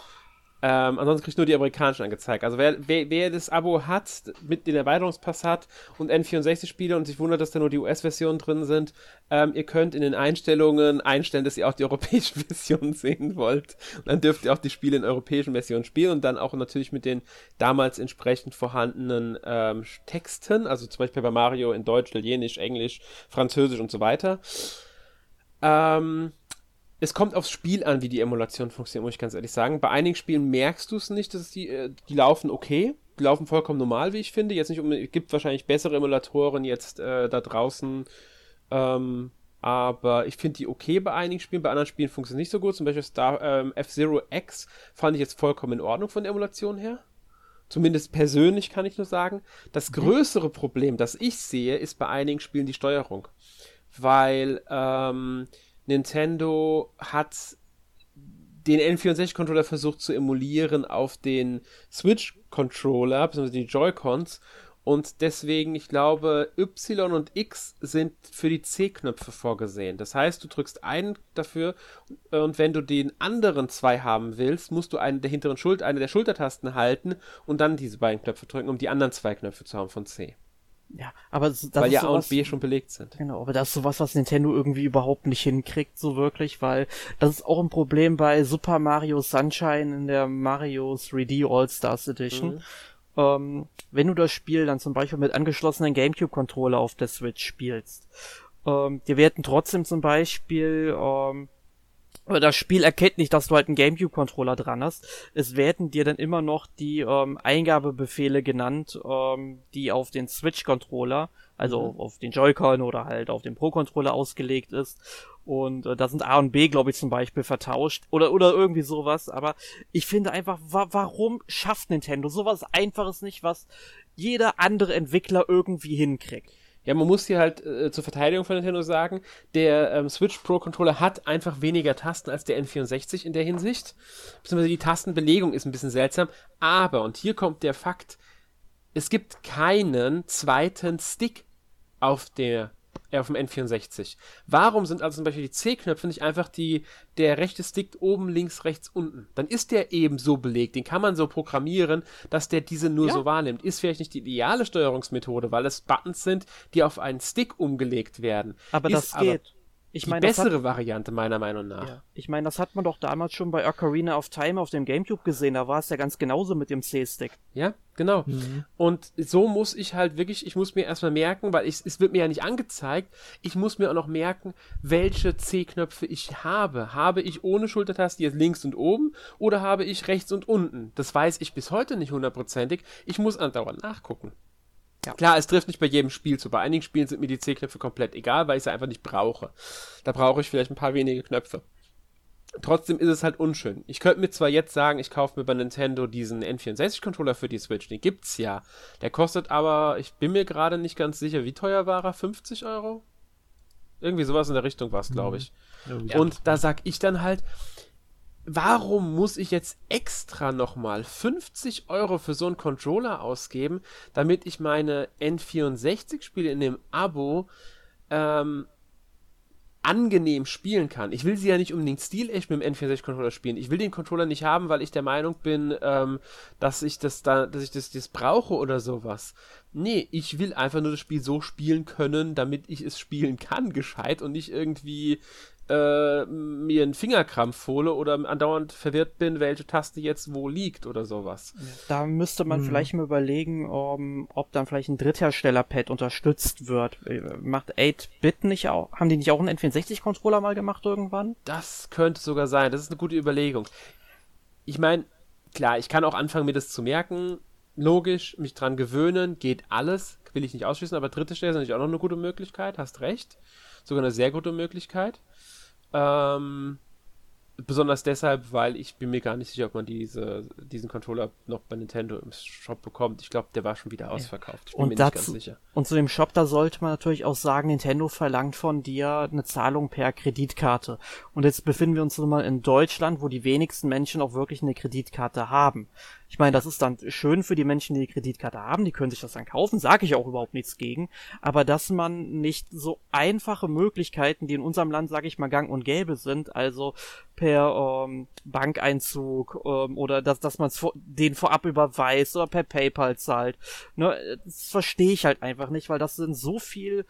Ähm, ansonsten kriegt nur die amerikanischen angezeigt. Also wer, wer, wer das Abo hat, mit den Erweiterungspass hat und N64-Spiele und sich wundert, dass da nur die US-Versionen drin sind, ähm, ihr könnt in den Einstellungen einstellen, dass ihr auch die europäischen Versionen sehen wollt. Und dann dürft ihr auch die Spiele in europäischen Versionen spielen und dann auch natürlich mit den damals entsprechend vorhandenen ähm, Texten, also zum Beispiel bei Mario in Deutsch, Italienisch, Englisch, Französisch und so weiter. Ähm, es kommt aufs Spiel an, wie die Emulation funktioniert, muss ich ganz ehrlich sagen. Bei einigen Spielen merkst du es nicht, dass die, äh, die laufen okay. Die laufen vollkommen normal, wie ich finde. Jetzt nicht um, es gibt wahrscheinlich bessere Emulatoren jetzt äh, da draußen. Ähm, aber ich finde die okay bei einigen Spielen, bei anderen Spielen funktioniert es nicht so gut. Zum Beispiel Star, ähm, F-Zero X fand ich jetzt vollkommen in Ordnung von der Emulation her. Zumindest persönlich kann ich nur sagen. Das mhm. größere Problem, das ich sehe, ist bei einigen Spielen die Steuerung. Weil ähm, Nintendo hat den N64-Controller versucht zu emulieren auf den Switch-Controller, beziehungsweise die Joy-Cons. Und deswegen, ich glaube, Y und X sind für die C-Knöpfe vorgesehen. Das heißt, du drückst einen dafür und wenn du den anderen zwei haben willst, musst du einen der hinteren Schuld, eine der Schultertasten halten und dann diese beiden Knöpfe drücken, um die anderen zwei Knöpfe zu haben von C. Ja, aber das weil ja A und B schon belegt sind. Genau, aber das ist sowas, was Nintendo irgendwie überhaupt nicht hinkriegt, so wirklich, weil das ist auch ein Problem bei Super Mario Sunshine in der Mario 3D All-Stars Edition. Mhm. Ähm, wenn du das Spiel dann zum Beispiel mit angeschlossenen GameCube-Controller auf der Switch spielst, ähm, dir werden trotzdem zum Beispiel ähm, das Spiel erkennt nicht, dass du halt einen GameCube-Controller dran hast. Es werden dir dann immer noch die ähm, Eingabebefehle genannt, ähm, die auf den Switch-Controller, also mhm. auf den Joy-Con oder halt auf den Pro-Controller ausgelegt ist. Und äh, da sind A und B, glaube ich, zum Beispiel vertauscht oder oder irgendwie sowas. Aber ich finde einfach, wa warum schafft Nintendo sowas Einfaches nicht, was jeder andere Entwickler irgendwie hinkriegt? Ja, man muss hier halt äh, zur Verteidigung von Nintendo sagen, der ähm, Switch Pro Controller hat einfach weniger Tasten als der N64 in der Hinsicht. Beziehungsweise die Tastenbelegung ist ein bisschen seltsam. Aber, und hier kommt der Fakt, es gibt keinen zweiten Stick auf der äh, auf dem N64. Warum sind also zum Beispiel die C-Knöpfe nicht einfach die, der rechte Stick oben, links, rechts, unten? Dann ist der eben so belegt. Den kann man so programmieren, dass der diese nur ja. so wahrnimmt. Ist vielleicht nicht die ideale Steuerungsmethode, weil es Buttons sind, die auf einen Stick umgelegt werden. Aber ist das geht. Ich die mein, bessere hat, Variante, meiner Meinung nach. Ja. Ich meine, das hat man doch damals schon bei Ocarina of Time auf dem Gamecube gesehen. Da war es ja ganz genauso mit dem C-Stick. Ja, genau. Mhm. Und so muss ich halt wirklich, ich muss mir erstmal merken, weil ich, es wird mir ja nicht angezeigt, ich muss mir auch noch merken, welche C-Knöpfe ich habe. Habe ich ohne Schultertaste jetzt links und oben oder habe ich rechts und unten? Das weiß ich bis heute nicht hundertprozentig. Ich muss andauernd nachgucken. Ja. Klar, es trifft nicht bei jedem Spiel zu. Bei einigen Spielen sind mir die C-Knöpfe komplett egal, weil ich sie einfach nicht brauche. Da brauche ich vielleicht ein paar wenige Knöpfe. Trotzdem ist es halt unschön. Ich könnte mir zwar jetzt sagen, ich kaufe mir bei Nintendo diesen N64-Controller für die Switch. Den gibt's ja. Der kostet aber, ich bin mir gerade nicht ganz sicher, wie teuer war er? 50 Euro? Irgendwie sowas in der Richtung war es, glaube mhm. ich. Ja, Und da sag ich dann halt, warum muss ich jetzt extra nochmal 50 Euro für so einen Controller ausgeben, damit ich meine N64-Spiele in dem Abo ähm, angenehm spielen kann. Ich will sie ja nicht unbedingt stilecht mit dem N64-Controller spielen. Ich will den Controller nicht haben, weil ich der Meinung bin, ähm, dass ich das da, dass ich das, das brauche oder sowas. Nee, ich will einfach nur das Spiel so spielen können, damit ich es spielen kann, gescheit und nicht irgendwie äh, mir einen Fingerkrampf hole oder andauernd verwirrt bin, welche Taste jetzt wo liegt oder sowas. Da müsste man hm. vielleicht mal überlegen, um, ob dann vielleicht ein Dritthersteller-Pad unterstützt wird. Macht 8-Bit nicht auch? Haben die nicht auch einen N64-Controller mal gemacht irgendwann? Das könnte sogar sein. Das ist eine gute Überlegung. Ich meine, klar, ich kann auch anfangen, mir das zu merken. Logisch, mich dran gewöhnen, geht alles. Will ich nicht ausschließen, aber dritte Stelle ist natürlich auch noch eine gute Möglichkeit, hast recht. Sogar eine sehr gute Möglichkeit. Ähm, besonders deshalb, weil ich bin mir gar nicht sicher, ob man diese, diesen Controller noch bei Nintendo im Shop bekommt. Ich glaube, der war schon wieder ausverkauft. Ich bin und mir dazu, nicht ganz sicher. Und zu dem Shop, da sollte man natürlich auch sagen, Nintendo verlangt von dir eine Zahlung per Kreditkarte. Und jetzt befinden wir uns nun mal in Deutschland, wo die wenigsten Menschen auch wirklich eine Kreditkarte haben. Ich meine, das ist dann schön für die Menschen, die die Kreditkarte haben, die können sich das dann kaufen, sage ich auch überhaupt nichts gegen. Aber dass man nicht so einfache Möglichkeiten, die in unserem Land, sage ich mal, gang und gäbe sind, also per ähm, Bankeinzug ähm, oder dass, dass man vor, den vorab überweist oder per PayPal zahlt, ne, das verstehe ich halt einfach nicht, weil das sind so viel,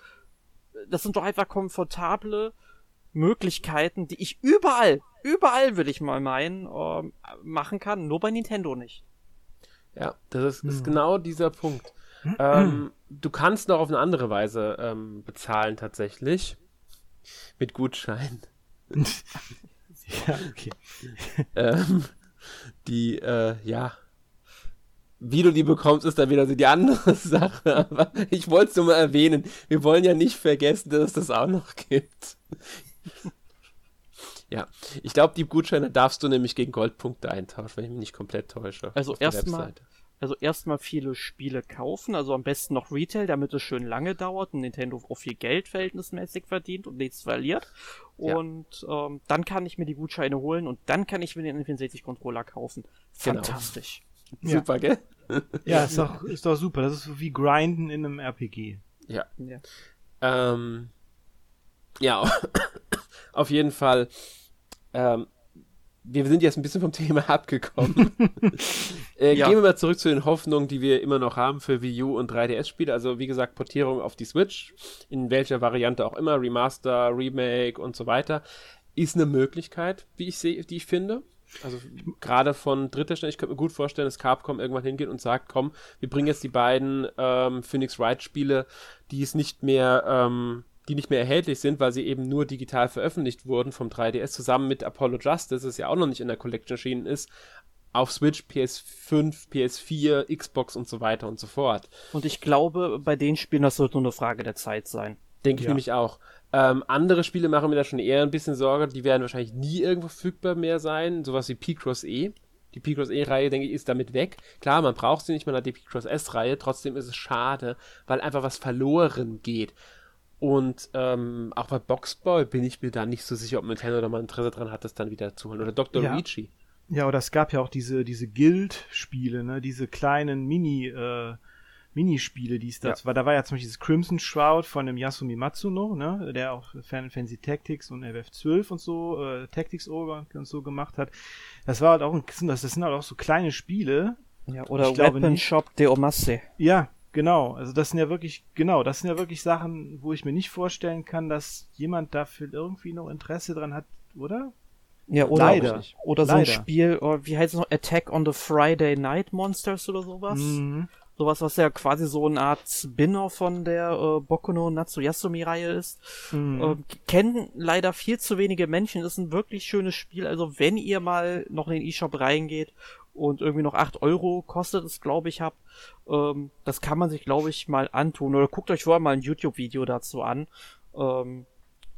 das sind doch einfach komfortable Möglichkeiten, die ich überall, überall will ich mal meinen, äh, machen kann, nur bei Nintendo nicht. Ja, das ist, ist hm. genau dieser Punkt. ähm, du kannst noch auf eine andere Weise ähm, bezahlen tatsächlich. Mit Gutschein. ja, okay. ähm, die, äh, ja. Wie du die bekommst, ist dann wieder so die andere Sache. Aber ich wollte es nur mal erwähnen. Wir wollen ja nicht vergessen, dass es das auch noch gibt. Ja, ich glaube, die Gutscheine darfst du nämlich gegen Goldpunkte eintauschen, wenn ich mich nicht komplett täusche. Also erstmal also erstmal viele Spiele kaufen, also am besten noch Retail, damit es schön lange dauert und Nintendo auch viel Geld verhältnismäßig verdient und nichts verliert. Und ja. ähm, dann kann ich mir die Gutscheine holen und dann kann ich mir den N64 Controller kaufen. Genau. Fantastisch. Genau. Super, gell? Ja, ist doch, ist doch super. Das ist wie Grinden in einem RPG. Ja. Ja, ähm, ja auf jeden Fall ähm, wir sind jetzt ein bisschen vom Thema abgekommen. äh, ja. Gehen wir mal zurück zu den Hoffnungen, die wir immer noch haben für Wii U und 3DS-Spiele. Also wie gesagt, Portierung auf die Switch, in welcher Variante auch immer, Remaster, Remake und so weiter, ist eine Möglichkeit, wie ich sehe, die ich finde. Also gerade von dritter Stelle, ich könnte mir gut vorstellen, dass Capcom irgendwann hingeht und sagt, komm, wir bringen jetzt die beiden ähm, Phoenix Wright Spiele, die es nicht mehr ähm, die nicht mehr erhältlich sind, weil sie eben nur digital veröffentlicht wurden vom 3DS, zusammen mit Apollo Justice, das ja auch noch nicht in der Collection erschienen ist, auf Switch, PS5, PS4, Xbox und so weiter und so fort. Und ich glaube, bei den Spielen, das wird nur eine Frage der Zeit sein. Denke ich ja. nämlich auch. Ähm, andere Spiele machen mir da schon eher ein bisschen Sorge, die werden wahrscheinlich nie irgendwo verfügbar mehr sein, sowas wie P-Cross E. Die P-Cross E-Reihe, denke ich, ist damit weg. Klar, man braucht sie nicht, man hat die P-Cross S-Reihe, trotzdem ist es schade, weil einfach was verloren geht. Und ähm, auch bei Boxball bin ich mir da nicht so sicher, ob Nintendo da mal Interesse dran hat, das dann wieder zu holen. Oder Dr. Ja. Luigi. Ja, oder es gab ja auch diese, diese Guild-Spiele, ne? diese kleinen Mini- äh, Minispiele, die es da ja. war. Da war ja zum Beispiel dieses Crimson Shroud von dem Yasumi Matsuno, ne, der auch Final Fantasy Tactics und FF12 und so, äh, Tactics Ogre und so gemacht hat. Das war halt auch ein, das, das sind halt auch so kleine Spiele. Ja, oder Weapon Shop de Omasse. Ja, Genau, also das sind ja wirklich, genau, das sind ja wirklich Sachen, wo ich mir nicht vorstellen kann, dass jemand dafür irgendwie noch Interesse dran hat, oder? Ja, oder, Leider. oder so Leider. ein Spiel, oh, wie heißt es noch, Attack on the Friday Night Monsters oder sowas? Mhm. Sowas, was ja quasi so eine Art Spinner von der äh, Bokuno Natsuyasumi-Reihe ist. Mhm. Äh, kennen leider viel zu wenige Menschen. Ist ein wirklich schönes Spiel. Also wenn ihr mal noch in den E-Shop reingeht und irgendwie noch acht Euro kostet es, glaube ich, hab, ähm, das kann man sich, glaube ich, mal antun. Oder guckt euch vorher mal ein YouTube-Video dazu an. Ähm,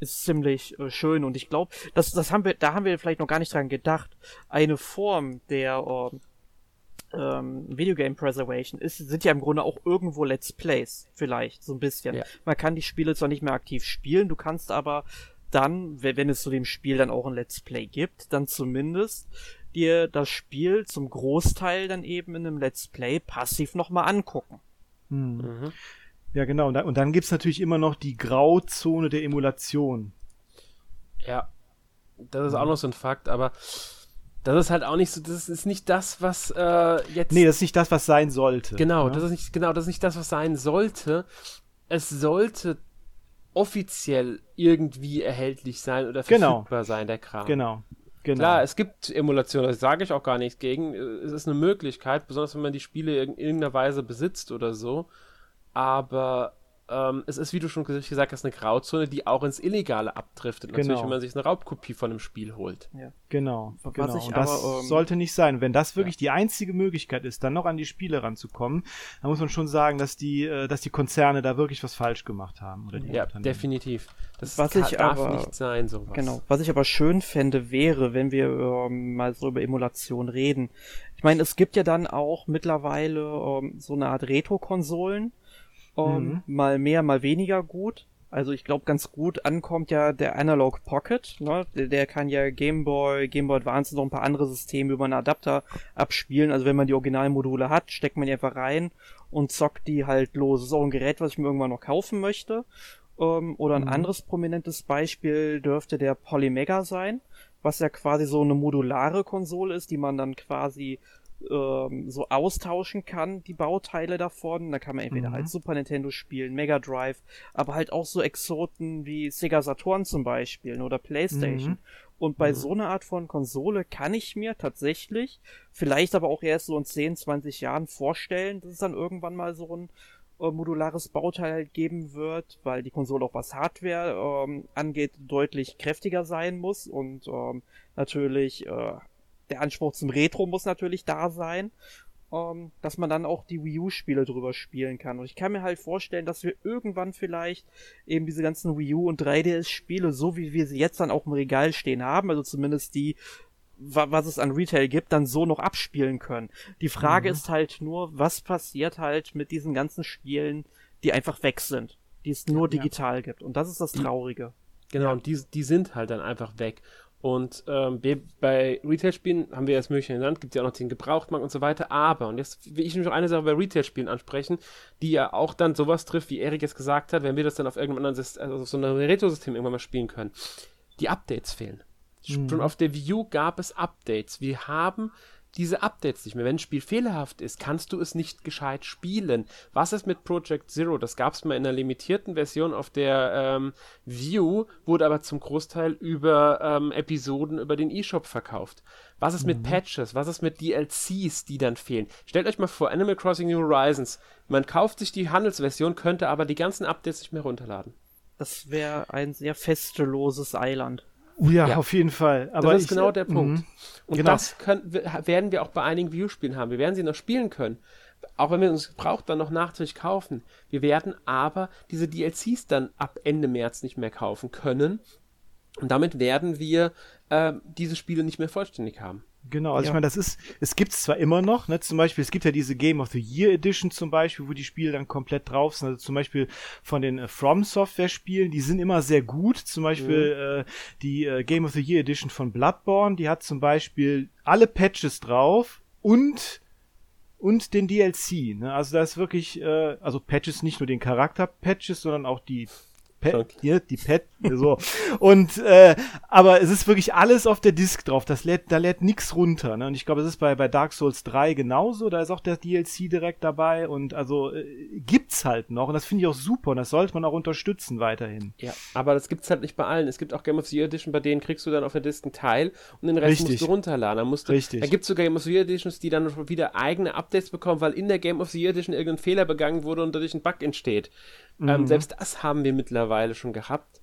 ist ziemlich äh, schön und ich glaube, das, das haben wir, da haben wir vielleicht noch gar nicht dran gedacht. Eine Form der ähm, ähm, Videogame Preservation ist, sind ja im Grunde auch irgendwo Let's Plays, vielleicht, so ein bisschen. Ja. Man kann die Spiele zwar nicht mehr aktiv spielen, du kannst aber dann, wenn es zu dem Spiel dann auch ein Let's Play gibt, dann zumindest dir das Spiel zum Großteil dann eben in einem Let's Play passiv nochmal angucken. Hm. Mhm. Ja, genau. Und, da, und dann gibt's natürlich immer noch die Grauzone der Emulation. Ja, das ist auch noch so ein Fakt, aber das ist halt auch nicht so, das ist nicht das, was äh, jetzt. Nee, das ist nicht das, was sein sollte. Genau, ja? das ist nicht, genau, das ist nicht das, was sein sollte. Es sollte offiziell irgendwie erhältlich sein oder genau. verfügbar genau. sein, der Kram. Genau. Genau. Klar, es gibt Emulationen, das sage ich auch gar nichts gegen. Es ist eine Möglichkeit, besonders wenn man die Spiele in irgendeiner Weise besitzt oder so. Aber ähm, es ist, wie du schon gesagt hast, eine Grauzone, die auch ins Illegale abdriftet. Natürlich, genau. wenn man sich eine Raubkopie von einem Spiel holt. Ja. Genau, genau. Ich das aber, ähm, sollte nicht sein. Wenn das wirklich ja. die einzige Möglichkeit ist, dann noch an die Spiele ranzukommen, dann muss man schon sagen, dass die, äh, dass die Konzerne da wirklich was falsch gemacht haben. Oder ja, definitiv. Das was kann, ich darf aber, nicht sein, sowas. Genau. Was ich aber schön fände, wäre, wenn wir ähm, mal so über Emulation reden. Ich meine, es gibt ja dann auch mittlerweile ähm, so eine Art Retro-Konsolen, ähm, mhm. mal mehr, mal weniger gut. Also ich glaube, ganz gut ankommt ja der Analog Pocket, ne? Der, der kann ja Game Boy, Game Boy Advance und noch ein paar andere Systeme über einen Adapter abspielen. Also wenn man die Originalmodule hat, steckt man die einfach rein und zockt die halt los. Das ist auch ein Gerät, was ich mir irgendwann noch kaufen möchte. Ähm, oder ein mhm. anderes prominentes Beispiel dürfte der Polymega sein, was ja quasi so eine modulare Konsole ist, die man dann quasi ähm, so austauschen kann, die Bauteile davon. Da kann man entweder mhm. halt Super Nintendo spielen, Mega Drive, aber halt auch so Exoten wie Sega Saturn zum Beispiel oder PlayStation. Mhm. Und bei mhm. so einer Art von Konsole kann ich mir tatsächlich, vielleicht aber auch erst so in 10, 20 Jahren vorstellen, dass es dann irgendwann mal so ein äh, modulares Bauteil halt geben wird, weil die Konsole auch was Hardware ähm, angeht deutlich kräftiger sein muss und ähm, natürlich äh, der Anspruch zum Retro muss natürlich da sein, ähm, dass man dann auch die Wii U-Spiele drüber spielen kann. Und ich kann mir halt vorstellen, dass wir irgendwann vielleicht eben diese ganzen Wii U und 3DS-Spiele, so wie wir sie jetzt dann auch im Regal stehen haben, also zumindest die was es an Retail gibt, dann so noch abspielen können. Die Frage mhm. ist halt nur, was passiert halt mit diesen ganzen Spielen, die einfach weg sind, die es nur digital ja. gibt. Und das ist das Traurige. Genau, ja. und die, die sind halt dann einfach weg. Und ähm, bei Retail-Spielen haben wir das Mögliche genannt, gibt ja auch noch den Gebrauchtmarkt und so weiter. Aber, und jetzt will ich noch eine Sache bei Retail-Spielen ansprechen, die ja auch dann sowas trifft, wie Erik jetzt gesagt hat, wenn wir das dann auf irgendeinem anderen System, also auf so einem Retro-System irgendwann mal spielen können. Die Updates fehlen. Mhm. Schon auf der View gab es Updates. Wir haben diese Updates nicht mehr. Wenn ein Spiel fehlerhaft ist, kannst du es nicht gescheit spielen. Was ist mit Project Zero? Das gab es mal in einer limitierten Version auf der ähm, View, wurde aber zum Großteil über ähm, Episoden über den eShop verkauft. Was ist mhm. mit Patches? Was ist mit DLCs, die dann fehlen? Stellt euch mal vor, Animal Crossing New Horizons. Man kauft sich die Handelsversion, könnte aber die ganzen Updates nicht mehr runterladen. Das wäre ein sehr festeloses Eiland. Ja, ja, auf jeden Fall. Aber das ist ich, genau der Punkt. Mhm. Und genau. das können, werden wir auch bei einigen Videospielen haben. Wir werden sie noch spielen können. Auch wenn wir uns braucht dann noch nachträglich kaufen. Wir werden aber diese DLCs dann ab Ende März nicht mehr kaufen können. Und damit werden wir äh, diese Spiele nicht mehr vollständig haben. Genau, also ja. ich meine, das ist, es gibt es zwar immer noch, ne, zum Beispiel, es gibt ja diese Game of the Year Edition zum Beispiel, wo die Spiele dann komplett drauf sind, also zum Beispiel von den äh, From Software Spielen, die sind immer sehr gut, zum Beispiel mhm. äh, die äh, Game of the Year Edition von Bloodborne, die hat zum Beispiel alle Patches drauf und und den DLC, ne? also da ist wirklich, äh, also Patches, nicht nur den Charakter-Patches, sondern auch die Pet, hier, die Pet, so. Und, äh, aber es ist wirklich alles auf der Disk drauf. Das lädt, da lädt nix runter, ne? Und ich glaube, es ist bei, bei Dark Souls 3 genauso. Da ist auch der DLC direkt dabei und also, äh, gibt's halt noch. Und das finde ich auch super und das sollte man auch unterstützen weiterhin. Ja, aber das gibt's halt nicht bei allen. Es gibt auch Game of the Year Edition, bei denen kriegst du dann auf der Disk einen Teil und den Rest Richtig. musst du runterladen. Da musst du, Richtig. Da gibt's sogar Game of the Year Editions, die dann wieder eigene Updates bekommen, weil in der Game of the Year Edition irgendein Fehler begangen wurde und dadurch ein Bug entsteht. Ähm, mhm. Ähm, selbst das haben wir mittlerweile schon gehabt.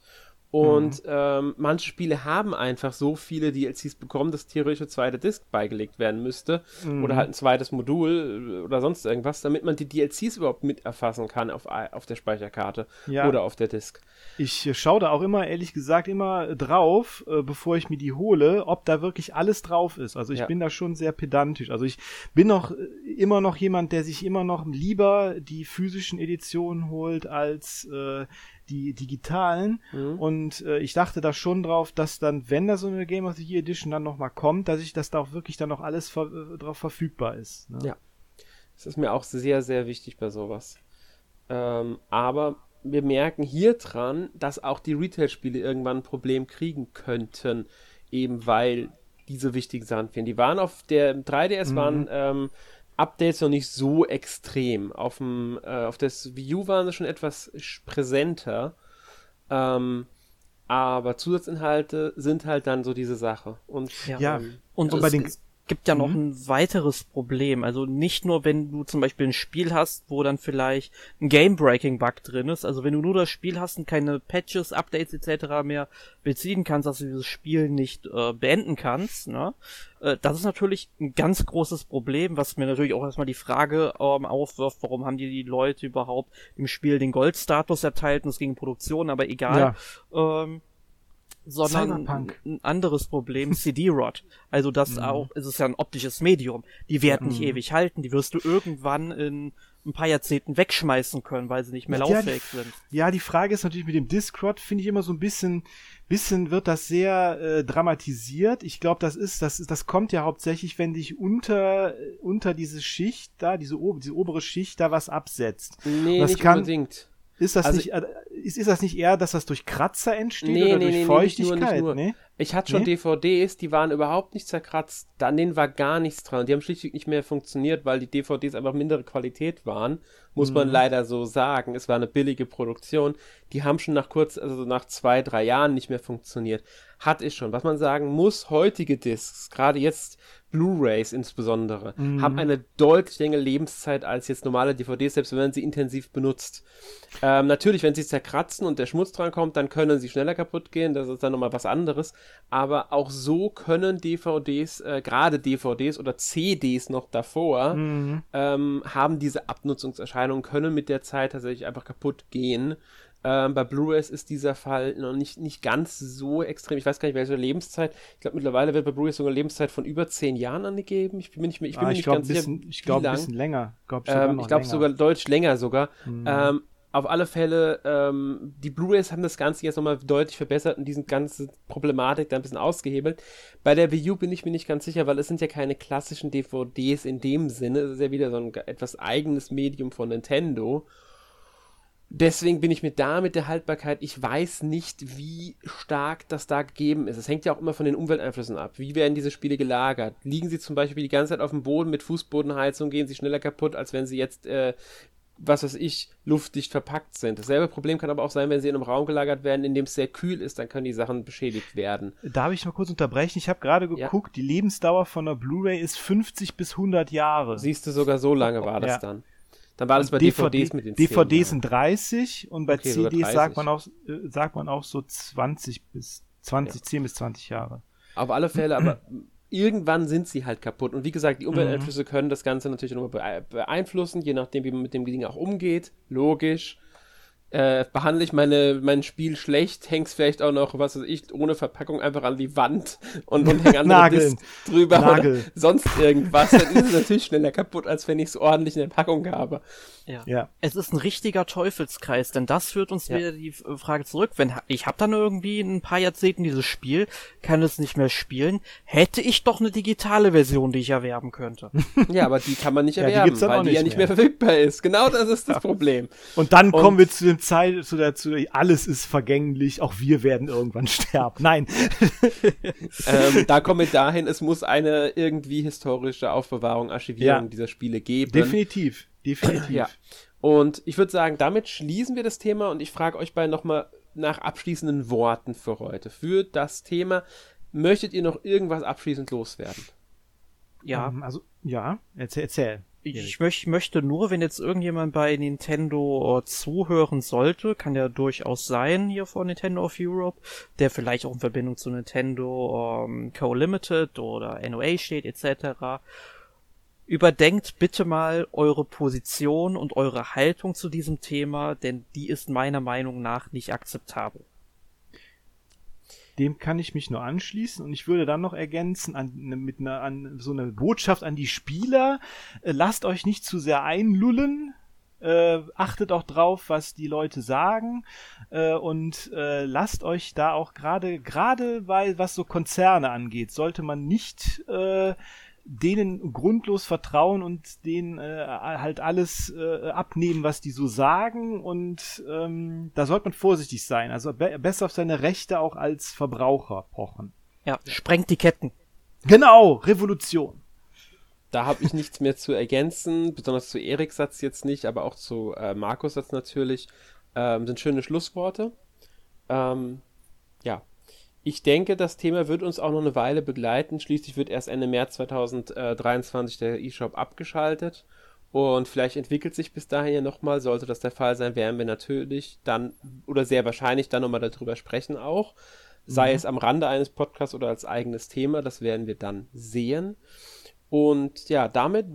Und mhm. ähm, manche Spiele haben einfach so viele DLCs bekommen, dass theoretisch eine zweite Disk beigelegt werden müsste. Mhm. Oder halt ein zweites Modul äh, oder sonst irgendwas, damit man die DLCs überhaupt mit erfassen kann auf, auf der Speicherkarte ja. oder auf der Disk. Ich schaue da auch immer, ehrlich gesagt, immer drauf, äh, bevor ich mir die hole, ob da wirklich alles drauf ist. Also ich ja. bin da schon sehr pedantisch. Also ich bin noch äh, immer noch jemand, der sich immer noch lieber die physischen Editionen holt als äh, die digitalen. Mhm. Und äh, ich dachte da schon drauf, dass dann, wenn da so eine Game of the Year Edition dann nochmal kommt, dass ich, dass da auch wirklich dann noch alles ver äh, drauf verfügbar ist. Ne? Ja. Das ist mir auch sehr, sehr wichtig bei sowas. Ähm, aber wir merken hier dran, dass auch die Retail-Spiele irgendwann ein Problem kriegen könnten, eben weil diese wichtigen Sachen fehlen. Die waren auf der 3DS mhm. waren ähm, Updates noch nicht so extrem. Auf, dem, äh, auf das Wii U waren sie schon etwas präsenter. Ähm, aber Zusatzinhalte sind halt dann so diese Sache. Und, ja, ja. Ähm, und, und bei den gibt ja noch mhm. ein weiteres Problem. Also nicht nur, wenn du zum Beispiel ein Spiel hast, wo dann vielleicht ein Game-Breaking-Bug drin ist. Also wenn du nur das Spiel hast und keine Patches, Updates etc. mehr beziehen kannst, dass du dieses Spiel nicht äh, beenden kannst. Ne? Äh, das ist natürlich ein ganz großes Problem, was mir natürlich auch erstmal die Frage ähm, aufwirft, warum haben die, die Leute überhaupt im Spiel den Goldstatus erteilt und es ging Produktion, aber egal. Ja. Ähm, sondern Cyberpunk. ein anderes Problem, CD-Rot. Also das Mhm. auch, es ist ja ein optisches Medium. Die werden nicht Mhm. ewig halten, die wirst du irgendwann in ein paar Jahrzehnten wegschmeißen können, weil sie nicht mehr Ja, die- lauffähig sind. Ja, die Frage ist natürlich mit dem Discord, finde ich immer so ein bisschen, bisschen wird das sehr äh, dramatisiert. Ich glaube, das ist, das ist, das kommt ja hauptsächlich, wenn dich unter, unter diese Schicht da, diese, diese obere Schicht da was absetzt. Nee, Das nicht kann- unbedingt. Ist das Also- nicht, äh, ist, ist das nicht eher, dass das durch Kratzer entsteht Nee, oder nee, durch nee, nee, nicht nur, nicht Feuchtigkeit? nur. Ich hatte schon? DVDs, die waren überhaupt nicht zerkratzt. An denen war gar nichts dran. Die haben schlichtweg nicht mehr funktioniert, weil die DVDs einfach mindere Qualität waren. Muss man Mhm. leider so sagen. Es war eine billige Produktion. Die haben schon nach kurz, also nach zwei, drei Jahren nicht mehr funktioniert. Hat es schon. Was man sagen muss, heutige Discs, gerade jetzt Blu-Rays insbesondere, Mhm. haben eine deutlich längere Lebenszeit als jetzt normale DVDs, selbst wenn man sie intensiv benutzt. Ähm, natürlich, wenn sie zerkratzen und der Schmutz dran kommt, dann können sie schneller kaputt gehen. Das ist dann nochmal was anderes. Aber auch so können DVDs, äh, gerade DVDs oder CDs noch davor, Mhm. ähm, haben diese Abnutzungserscheinungen, können mit der Zeit tatsächlich einfach kaputt gehen. Ähm, bei Blu-rays ist dieser Fall noch nicht, nicht ganz so extrem. Ich weiß gar nicht, welche Lebenszeit. Ich glaube, mittlerweile wird bei Blu-rays sogar eine Lebenszeit von über zehn Jahren angegeben. Ich bin mir nicht, mehr- ich bin Ah, mir ich nicht glaube, ganz ein sicher. bisschen, ich glaube, ein bisschen länger. Glaub Ähm, ich glaube sogar deutlich länger sogar. Mhm. Ähm, auf alle Fälle, ähm, die Blu-rays haben das Ganze jetzt nochmal deutlich verbessert und diesen ganze Problematik da ein bisschen ausgehebelt. Bei der Wii U bin ich mir nicht ganz sicher, weil es sind ja keine klassischen DVDs in dem Sinne. Es ist ja wieder so ein etwas eigenes Medium von Nintendo. Deswegen bin ich mir da mit der Haltbarkeit, ich weiß nicht, wie stark das da gegeben ist. Es hängt ja auch immer von den Umwelteinflüssen ab. Wie werden diese Spiele gelagert? Liegen sie zum Beispiel die ganze Zeit auf dem Boden mit Fußbodenheizung, gehen sie schneller kaputt, als wenn sie jetzt, äh, was weiß ich, luftdicht verpackt sind. Dasselbe Problem kann aber auch sein, wenn sie in einem Raum gelagert werden, in dem es sehr kühl ist, dann können die Sachen beschädigt werden. Darf ich mal kurz unterbrechen? Ich habe gerade Ja. geguckt, die Lebensdauer von einer Blu-ray ist 50 bis 100 Jahre. Siehst du, sogar so lange war das Ja. dann. Dann war das bei DVD DVDs mit den 10 DVDs Jahren. sind 30 und bei Okay, CDs 30. sagt man auch äh, sagt man auch so 20 bis 20 10 bis 20 Jahre. Auf alle Fälle, aber irgendwann sind sie halt kaputt. Und wie gesagt, die Mhm. Umwelteinflüsse können das Ganze natürlich nochmal beeinflussen, je nachdem, wie man mit dem Ding auch umgeht. Logisch. Äh, behandle ich meine, mein Spiel schlecht, häng's vielleicht auch noch, was weiß ich, ohne Verpackung einfach an die Wand und, und häng andere. Discs drüber Nagel. oder sonst irgendwas, dann ist es natürlich schneller kaputt, als wenn ich es ordentlich in der Packung habe. Ja. Ja. Es ist ein richtiger Teufelskreis, denn das führt uns Ja. wieder die Frage zurück. Wenn ich habe dann irgendwie in ein paar Jahrzehnten dieses Spiel, kann es nicht mehr spielen, hätte ich doch eine digitale Version, die ich erwerben könnte. Ja, aber die kann man nicht Ja, die erwerben, gibt's dann weil die ja nicht nicht mehr mehr. verfügbar ist. Genau das ist das Problem. Und dann Und- kommen wir zu dem Zeit zu der zu der, alles ist vergänglich, auch wir werden irgendwann sterben. Nein. ähm, da kommen wir dahin, es muss eine irgendwie historische Aufbewahrung, Archivierung Ja. dieser Spiele geben. Definitiv, definitiv. Ja. Und ich würde sagen, damit schließen wir das Thema und ich frage euch beide nochmal nach abschließenden Worten für heute. Für das Thema, möchtet ihr noch irgendwas abschließend loswerden? Ja, Ähm, Also ja, erzähl, erzähl. Ich möch, möchte nur, wenn jetzt irgendjemand bei Nintendo äh, zuhören sollte, kann ja durchaus sein hier von Nintendo of Europe, der vielleicht auch in Verbindung zu Nintendo ähm, Co-Limited oder NOA steht etc. Überdenkt bitte mal eure Position und eure Haltung zu diesem Thema, denn die ist meiner Meinung nach nicht akzeptabel. Dem kann ich mich nur anschließen und ich würde dann noch ergänzen an, ne, mit einer an so eine Botschaft an die Spieler: äh, Lasst euch nicht zu sehr einlullen. Äh, achtet auch drauf, was die Leute sagen äh, und äh, lasst euch da auch gerade gerade weil was so Konzerne angeht, sollte man nicht äh, denen grundlos vertrauen und denen äh, halt alles äh, abnehmen, was die so sagen und ähm, da sollte man vorsichtig sein. Also be besser auf seine Rechte auch als Verbraucher pochen. Ja, sprengt die Ketten. Genau, Revolution. Da habe ich nichts mehr zu ergänzen, besonders zu Eriks Satz jetzt nicht, aber auch zu äh, Markus Satz natürlich. Ähm, sind schöne Schlussworte. Ähm, ja, ich denke, das Thema wird uns auch noch eine Weile begleiten. Schließlich wird erst Ende März 2023 der eShop abgeschaltet. Und vielleicht entwickelt sich bis dahin ja nochmal. Sollte das der Fall sein, werden wir natürlich dann oder sehr wahrscheinlich dann nochmal darüber sprechen auch. Sei es am Rande eines Podcasts oder als eigenes Thema. Das werden wir dann sehen. Und ja, damit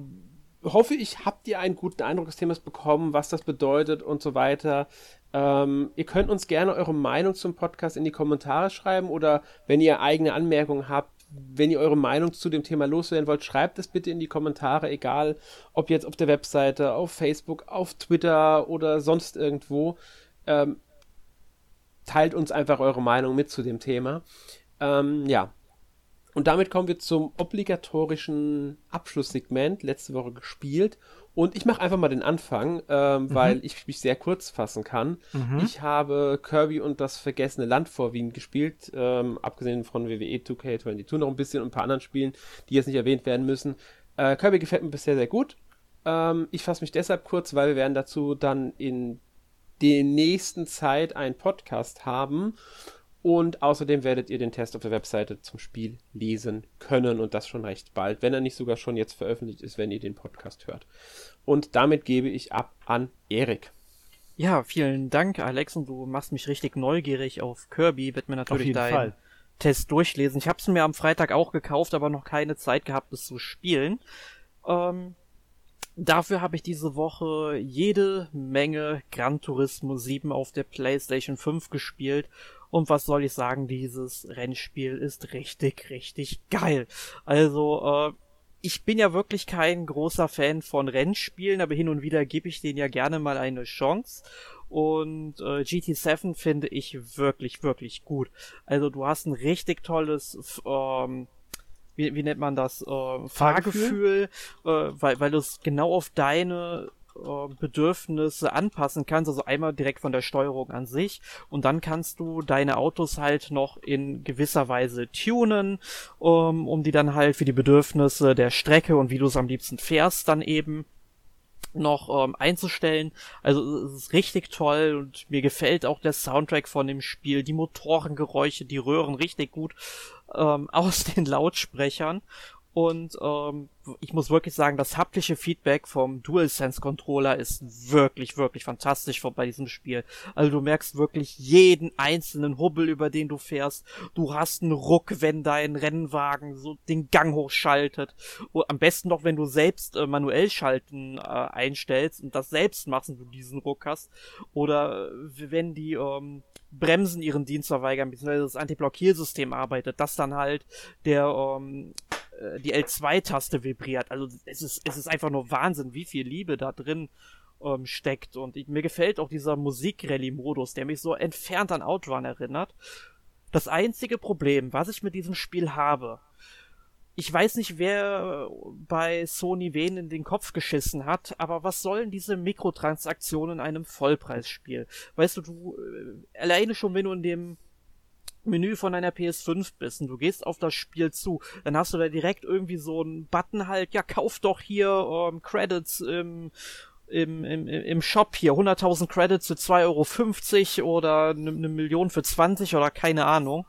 hoffe ich, habt ihr einen guten Eindruck des Themas bekommen, was das bedeutet und so weiter. Ähm, ihr könnt uns gerne eure Meinung zum Podcast in die Kommentare schreiben oder wenn ihr eigene Anmerkungen habt, wenn ihr eure Meinung zu dem Thema loswerden wollt, schreibt es bitte in die Kommentare, egal ob jetzt auf der Webseite, auf Facebook, auf Twitter oder sonst irgendwo. Ähm, teilt uns einfach eure Meinung mit zu dem Thema. Ähm, ja. Und damit kommen wir zum obligatorischen Abschlusssegment, letzte Woche gespielt. Und ich mache einfach mal den Anfang, ähm, mhm. weil ich mich sehr kurz fassen kann. Mhm. Ich habe Kirby und das vergessene Land vor Wien gespielt, ähm, abgesehen von WWE 2K22 noch ein bisschen und ein paar anderen Spielen, die jetzt nicht erwähnt werden müssen. Äh, Kirby gefällt mir bisher sehr gut. Ähm, ich fasse mich deshalb kurz, weil wir werden dazu dann in der nächsten Zeit einen Podcast haben. Und außerdem werdet ihr den Test auf der Webseite zum Spiel lesen können und das schon recht bald, wenn er nicht sogar schon jetzt veröffentlicht ist, wenn ihr den Podcast hört. Und damit gebe ich ab an Erik. Ja, vielen Dank, Alex, und du machst mich richtig neugierig auf Kirby. Wird mir natürlich deinen Test durchlesen. Ich habe es mir am Freitag auch gekauft, aber noch keine Zeit gehabt, es zu spielen. Ähm, Dafür habe ich diese Woche jede Menge Gran Turismo 7 auf der PlayStation 5 gespielt. Und was soll ich sagen, dieses Rennspiel ist richtig, richtig geil. Also, äh, ich bin ja wirklich kein großer Fan von Rennspielen, aber hin und wieder gebe ich denen ja gerne mal eine Chance. Und äh, GT7 finde ich wirklich, wirklich gut. Also du hast ein richtig tolles ähm, wie, wie nennt man das, äh, Fahrgefühl, äh, weil, weil du es genau auf deine äh, Bedürfnisse anpassen kannst, also einmal direkt von der Steuerung an sich. Und dann kannst du deine Autos halt noch in gewisser Weise tunen, um, um die dann halt für die Bedürfnisse der Strecke und wie du es am liebsten fährst dann eben noch ähm, einzustellen. Also es ist richtig toll und mir gefällt auch der Soundtrack von dem Spiel, die Motorengeräusche, die röhren richtig gut ähm, aus den Lautsprechern und ähm, ich muss wirklich sagen, das haptische Feedback vom DualSense Controller ist wirklich, wirklich fantastisch bei diesem Spiel. Also du merkst wirklich jeden einzelnen Hubbel, über den du fährst. Du hast einen Ruck, wenn dein Rennwagen so den Gang hochschaltet. Und am besten noch, wenn du selbst äh, manuell schalten äh, einstellst und das selbst machst und du diesen Ruck hast. Oder wenn die ähm, Bremsen ihren Dienst verweigern, beziehungsweise das Anti-Blockiersystem arbeitet, dass dann halt der ähm, äh, die L2-Taste vibriert. Also es ist, es ist einfach nur Wahnsinn, wie viel Liebe da drin ähm, steckt. Und ich, mir gefällt auch dieser Musik-Rally-Modus, der mich so entfernt an Outrun erinnert. Das einzige Problem, was ich mit diesem Spiel habe, ich weiß nicht, wer bei Sony wen in den Kopf geschissen hat, aber was sollen diese Mikrotransaktionen in einem Vollpreisspiel? Weißt du, du, äh, alleine schon, wenn du in dem Menü von deiner PS5 bist und du gehst auf das Spiel zu, dann hast du da direkt irgendwie so einen Button halt, ja, kauf doch hier ähm, Credits im, im, im, im Shop hier, 100.000 Credits für 2,50 Euro oder eine ne Million für 20 oder keine Ahnung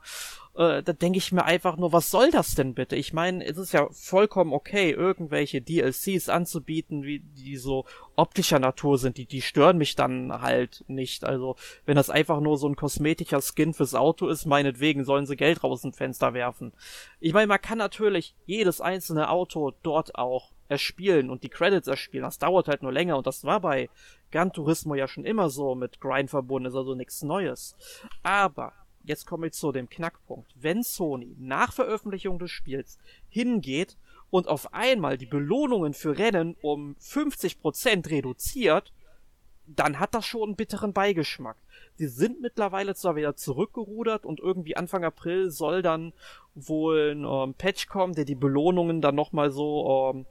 äh, da denke ich mir einfach nur, was soll das denn bitte? Ich meine, es ist ja vollkommen okay, irgendwelche DLCs anzubieten, wie die so optischer Natur sind, die, die stören mich dann halt nicht. Also, wenn das einfach nur so ein kosmetischer Skin fürs Auto ist, meinetwegen sollen sie Geld raus ins Fenster werfen. Ich meine, man kann natürlich jedes einzelne Auto dort auch erspielen und die Credits erspielen. Das dauert halt nur länger und das war bei Gran Turismo ja schon immer so mit Grind verbunden, ist also nichts Neues. Aber jetzt komme ich zu dem Knackpunkt. Wenn Sony nach Veröffentlichung des Spiels hingeht und auf einmal die Belohnungen für Rennen um 50% reduziert, dann hat das schon einen bitteren Beigeschmack. Sie sind mittlerweile zwar wieder zurückgerudert und irgendwie Anfang April soll dann wohl ein ähm, Patch kommen, der die Belohnungen dann nochmal so ähm,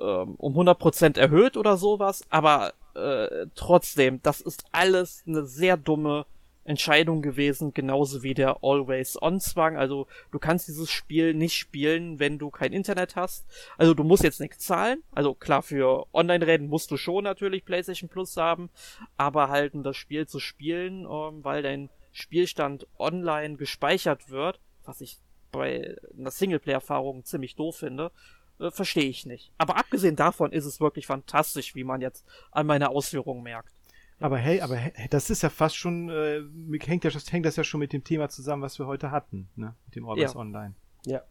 ähm, um 100% erhöht oder sowas, aber äh, trotzdem, das ist alles eine sehr dumme Entscheidung gewesen, genauso wie der Always-On-Zwang. Also du kannst dieses Spiel nicht spielen, wenn du kein Internet hast. Also du musst jetzt nichts zahlen. Also klar, für Online-Rennen musst du schon natürlich PlayStation Plus haben, aber halt um das Spiel zu spielen, ähm, weil dein Spielstand online gespeichert wird, was ich bei einer Singleplayer-Erfahrung ziemlich doof finde, äh, verstehe ich nicht. Aber abgesehen davon ist es wirklich fantastisch, wie man jetzt an meiner Ausführung merkt. Aber hey, aber hey, das ist ja fast schon, äh, hängt, ja, hängt das ja schon mit dem Thema zusammen, was wir heute hatten, ne? Mit dem Orbis ja. Online. Ja.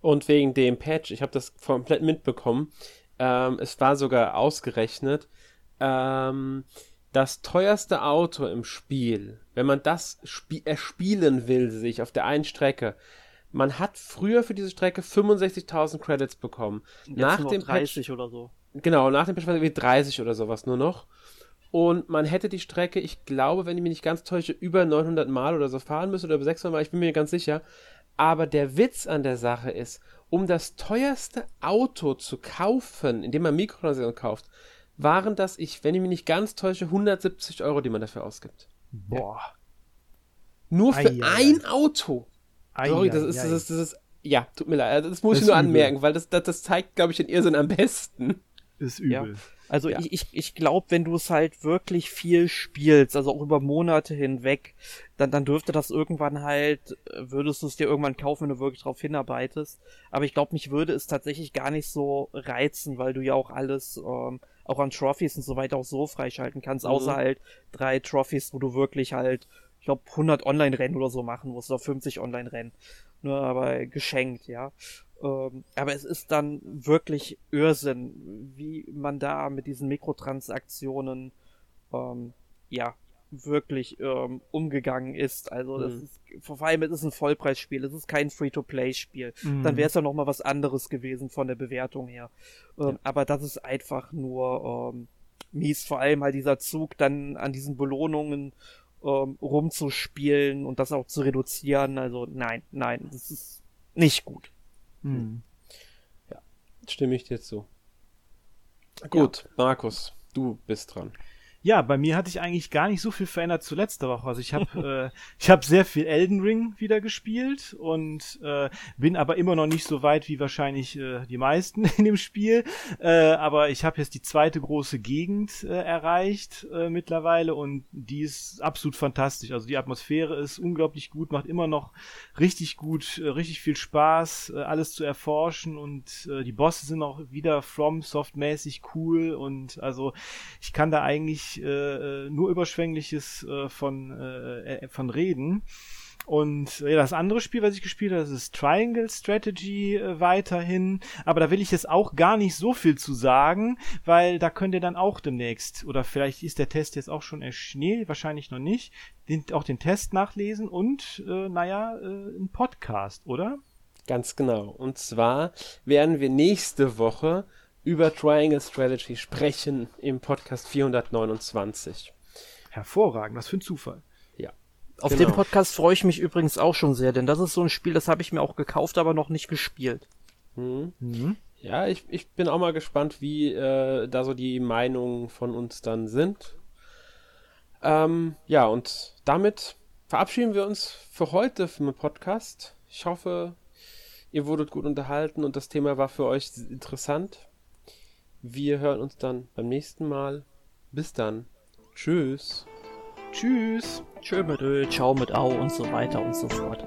Und wegen dem Patch, ich habe das komplett mitbekommen. Ähm, es war sogar ausgerechnet, ähm, das teuerste Auto im Spiel, wenn man das spie erspielen will, sich auf der einen Strecke, man hat früher für diese Strecke 65.000 Credits bekommen. Jetzt nach dem 30 Patch, oder so. Genau, nach dem Patch war es irgendwie 30 oder sowas nur noch. Und man hätte die Strecke, ich glaube, wenn ich mich nicht ganz täusche, über 900 Mal oder so fahren müssen oder über 600 Mal, ich bin mir ganz sicher. Aber der Witz an der Sache ist, um das teuerste Auto zu kaufen, indem man Mikrotransaktionen kauft, waren das, ich, wenn ich mich nicht ganz täusche, 170 Euro, die man dafür ausgibt. Boah. Nur für ei, ein ei. Auto. Ei, Sorry, das ist, das ist, das ist, ja, tut mir leid. Das muss das ich nur übel. anmerken, weil das, das, das zeigt, glaube ich, den Irrsinn am besten. Ist übel. Ja. Also ja. ich, ich, ich glaube, wenn du es halt wirklich viel spielst, also auch über Monate hinweg, dann, dann dürfte das irgendwann halt, würdest du es dir irgendwann kaufen, wenn du wirklich drauf hinarbeitest. Aber ich glaube, mich würde es tatsächlich gar nicht so reizen, weil du ja auch alles, ähm, auch an Trophies und so weiter auch so freischalten kannst, mhm. außer halt drei Trophies, wo du wirklich halt, ich glaube, 100 Online-Rennen oder so machen musst, oder 50 Online-Rennen. Nur aber geschenkt, ja. Ähm, aber es ist dann wirklich Irrsinn, wie man da mit diesen Mikrotransaktionen ähm, ja wirklich ähm, umgegangen ist. Also das mhm. ist vor allem es ist ein Vollpreisspiel, es ist kein Free-to-Play-Spiel. Mhm. Dann wäre es ja noch mal was anderes gewesen von der Bewertung her. Ähm, ja. Aber das ist einfach nur ähm, mies. Vor allem halt dieser Zug dann an diesen Belohnungen ähm, rumzuspielen und das auch zu reduzieren. Also nein, nein, das ist nicht gut. Hm. Ja, stimme ich dir zu. Gut, ja. Markus, du bist dran. Ja, bei mir hatte ich eigentlich gar nicht so viel verändert zu letzter Woche. Also ich habe äh, ich habe sehr viel Elden Ring wieder gespielt und äh, bin aber immer noch nicht so weit wie wahrscheinlich äh, die meisten in dem Spiel. Äh, aber ich habe jetzt die zweite große Gegend äh, erreicht äh, mittlerweile und die ist absolut fantastisch. Also die Atmosphäre ist unglaublich gut, macht immer noch richtig gut, äh, richtig viel Spaß, äh, alles zu erforschen und äh, die Bosse sind auch wieder From Soft mäßig cool und also ich kann da eigentlich äh, nur Überschwängliches äh, von, äh, äh, von reden. Und ja, das andere Spiel, was ich gespielt habe, das ist Triangle Strategy äh, weiterhin. Aber da will ich jetzt auch gar nicht so viel zu sagen, weil da könnt ihr dann auch demnächst, oder vielleicht ist der Test jetzt auch schon erschienen, wahrscheinlich noch nicht, den, auch den Test nachlesen und, äh, naja, äh, ein Podcast, oder? Ganz genau. Und zwar werden wir nächste Woche über Triangle Strategy sprechen im Podcast 429. Hervorragend, was für ein Zufall. Ja. Auf genau. den Podcast freue ich mich übrigens auch schon sehr, denn das ist so ein Spiel, das habe ich mir auch gekauft, aber noch nicht gespielt. Mhm. Mhm. Ja, ich, ich bin auch mal gespannt, wie äh, da so die Meinungen von uns dann sind. Ähm, ja, und damit verabschieden wir uns für heute für den Podcast. Ich hoffe, ihr wurdet gut unterhalten und das Thema war für euch interessant. Wir hören uns dann beim nächsten Mal. Bis dann. Tschüss. Tschüss. Tschö mit Ö, ciao mit Au und so weiter und so fort.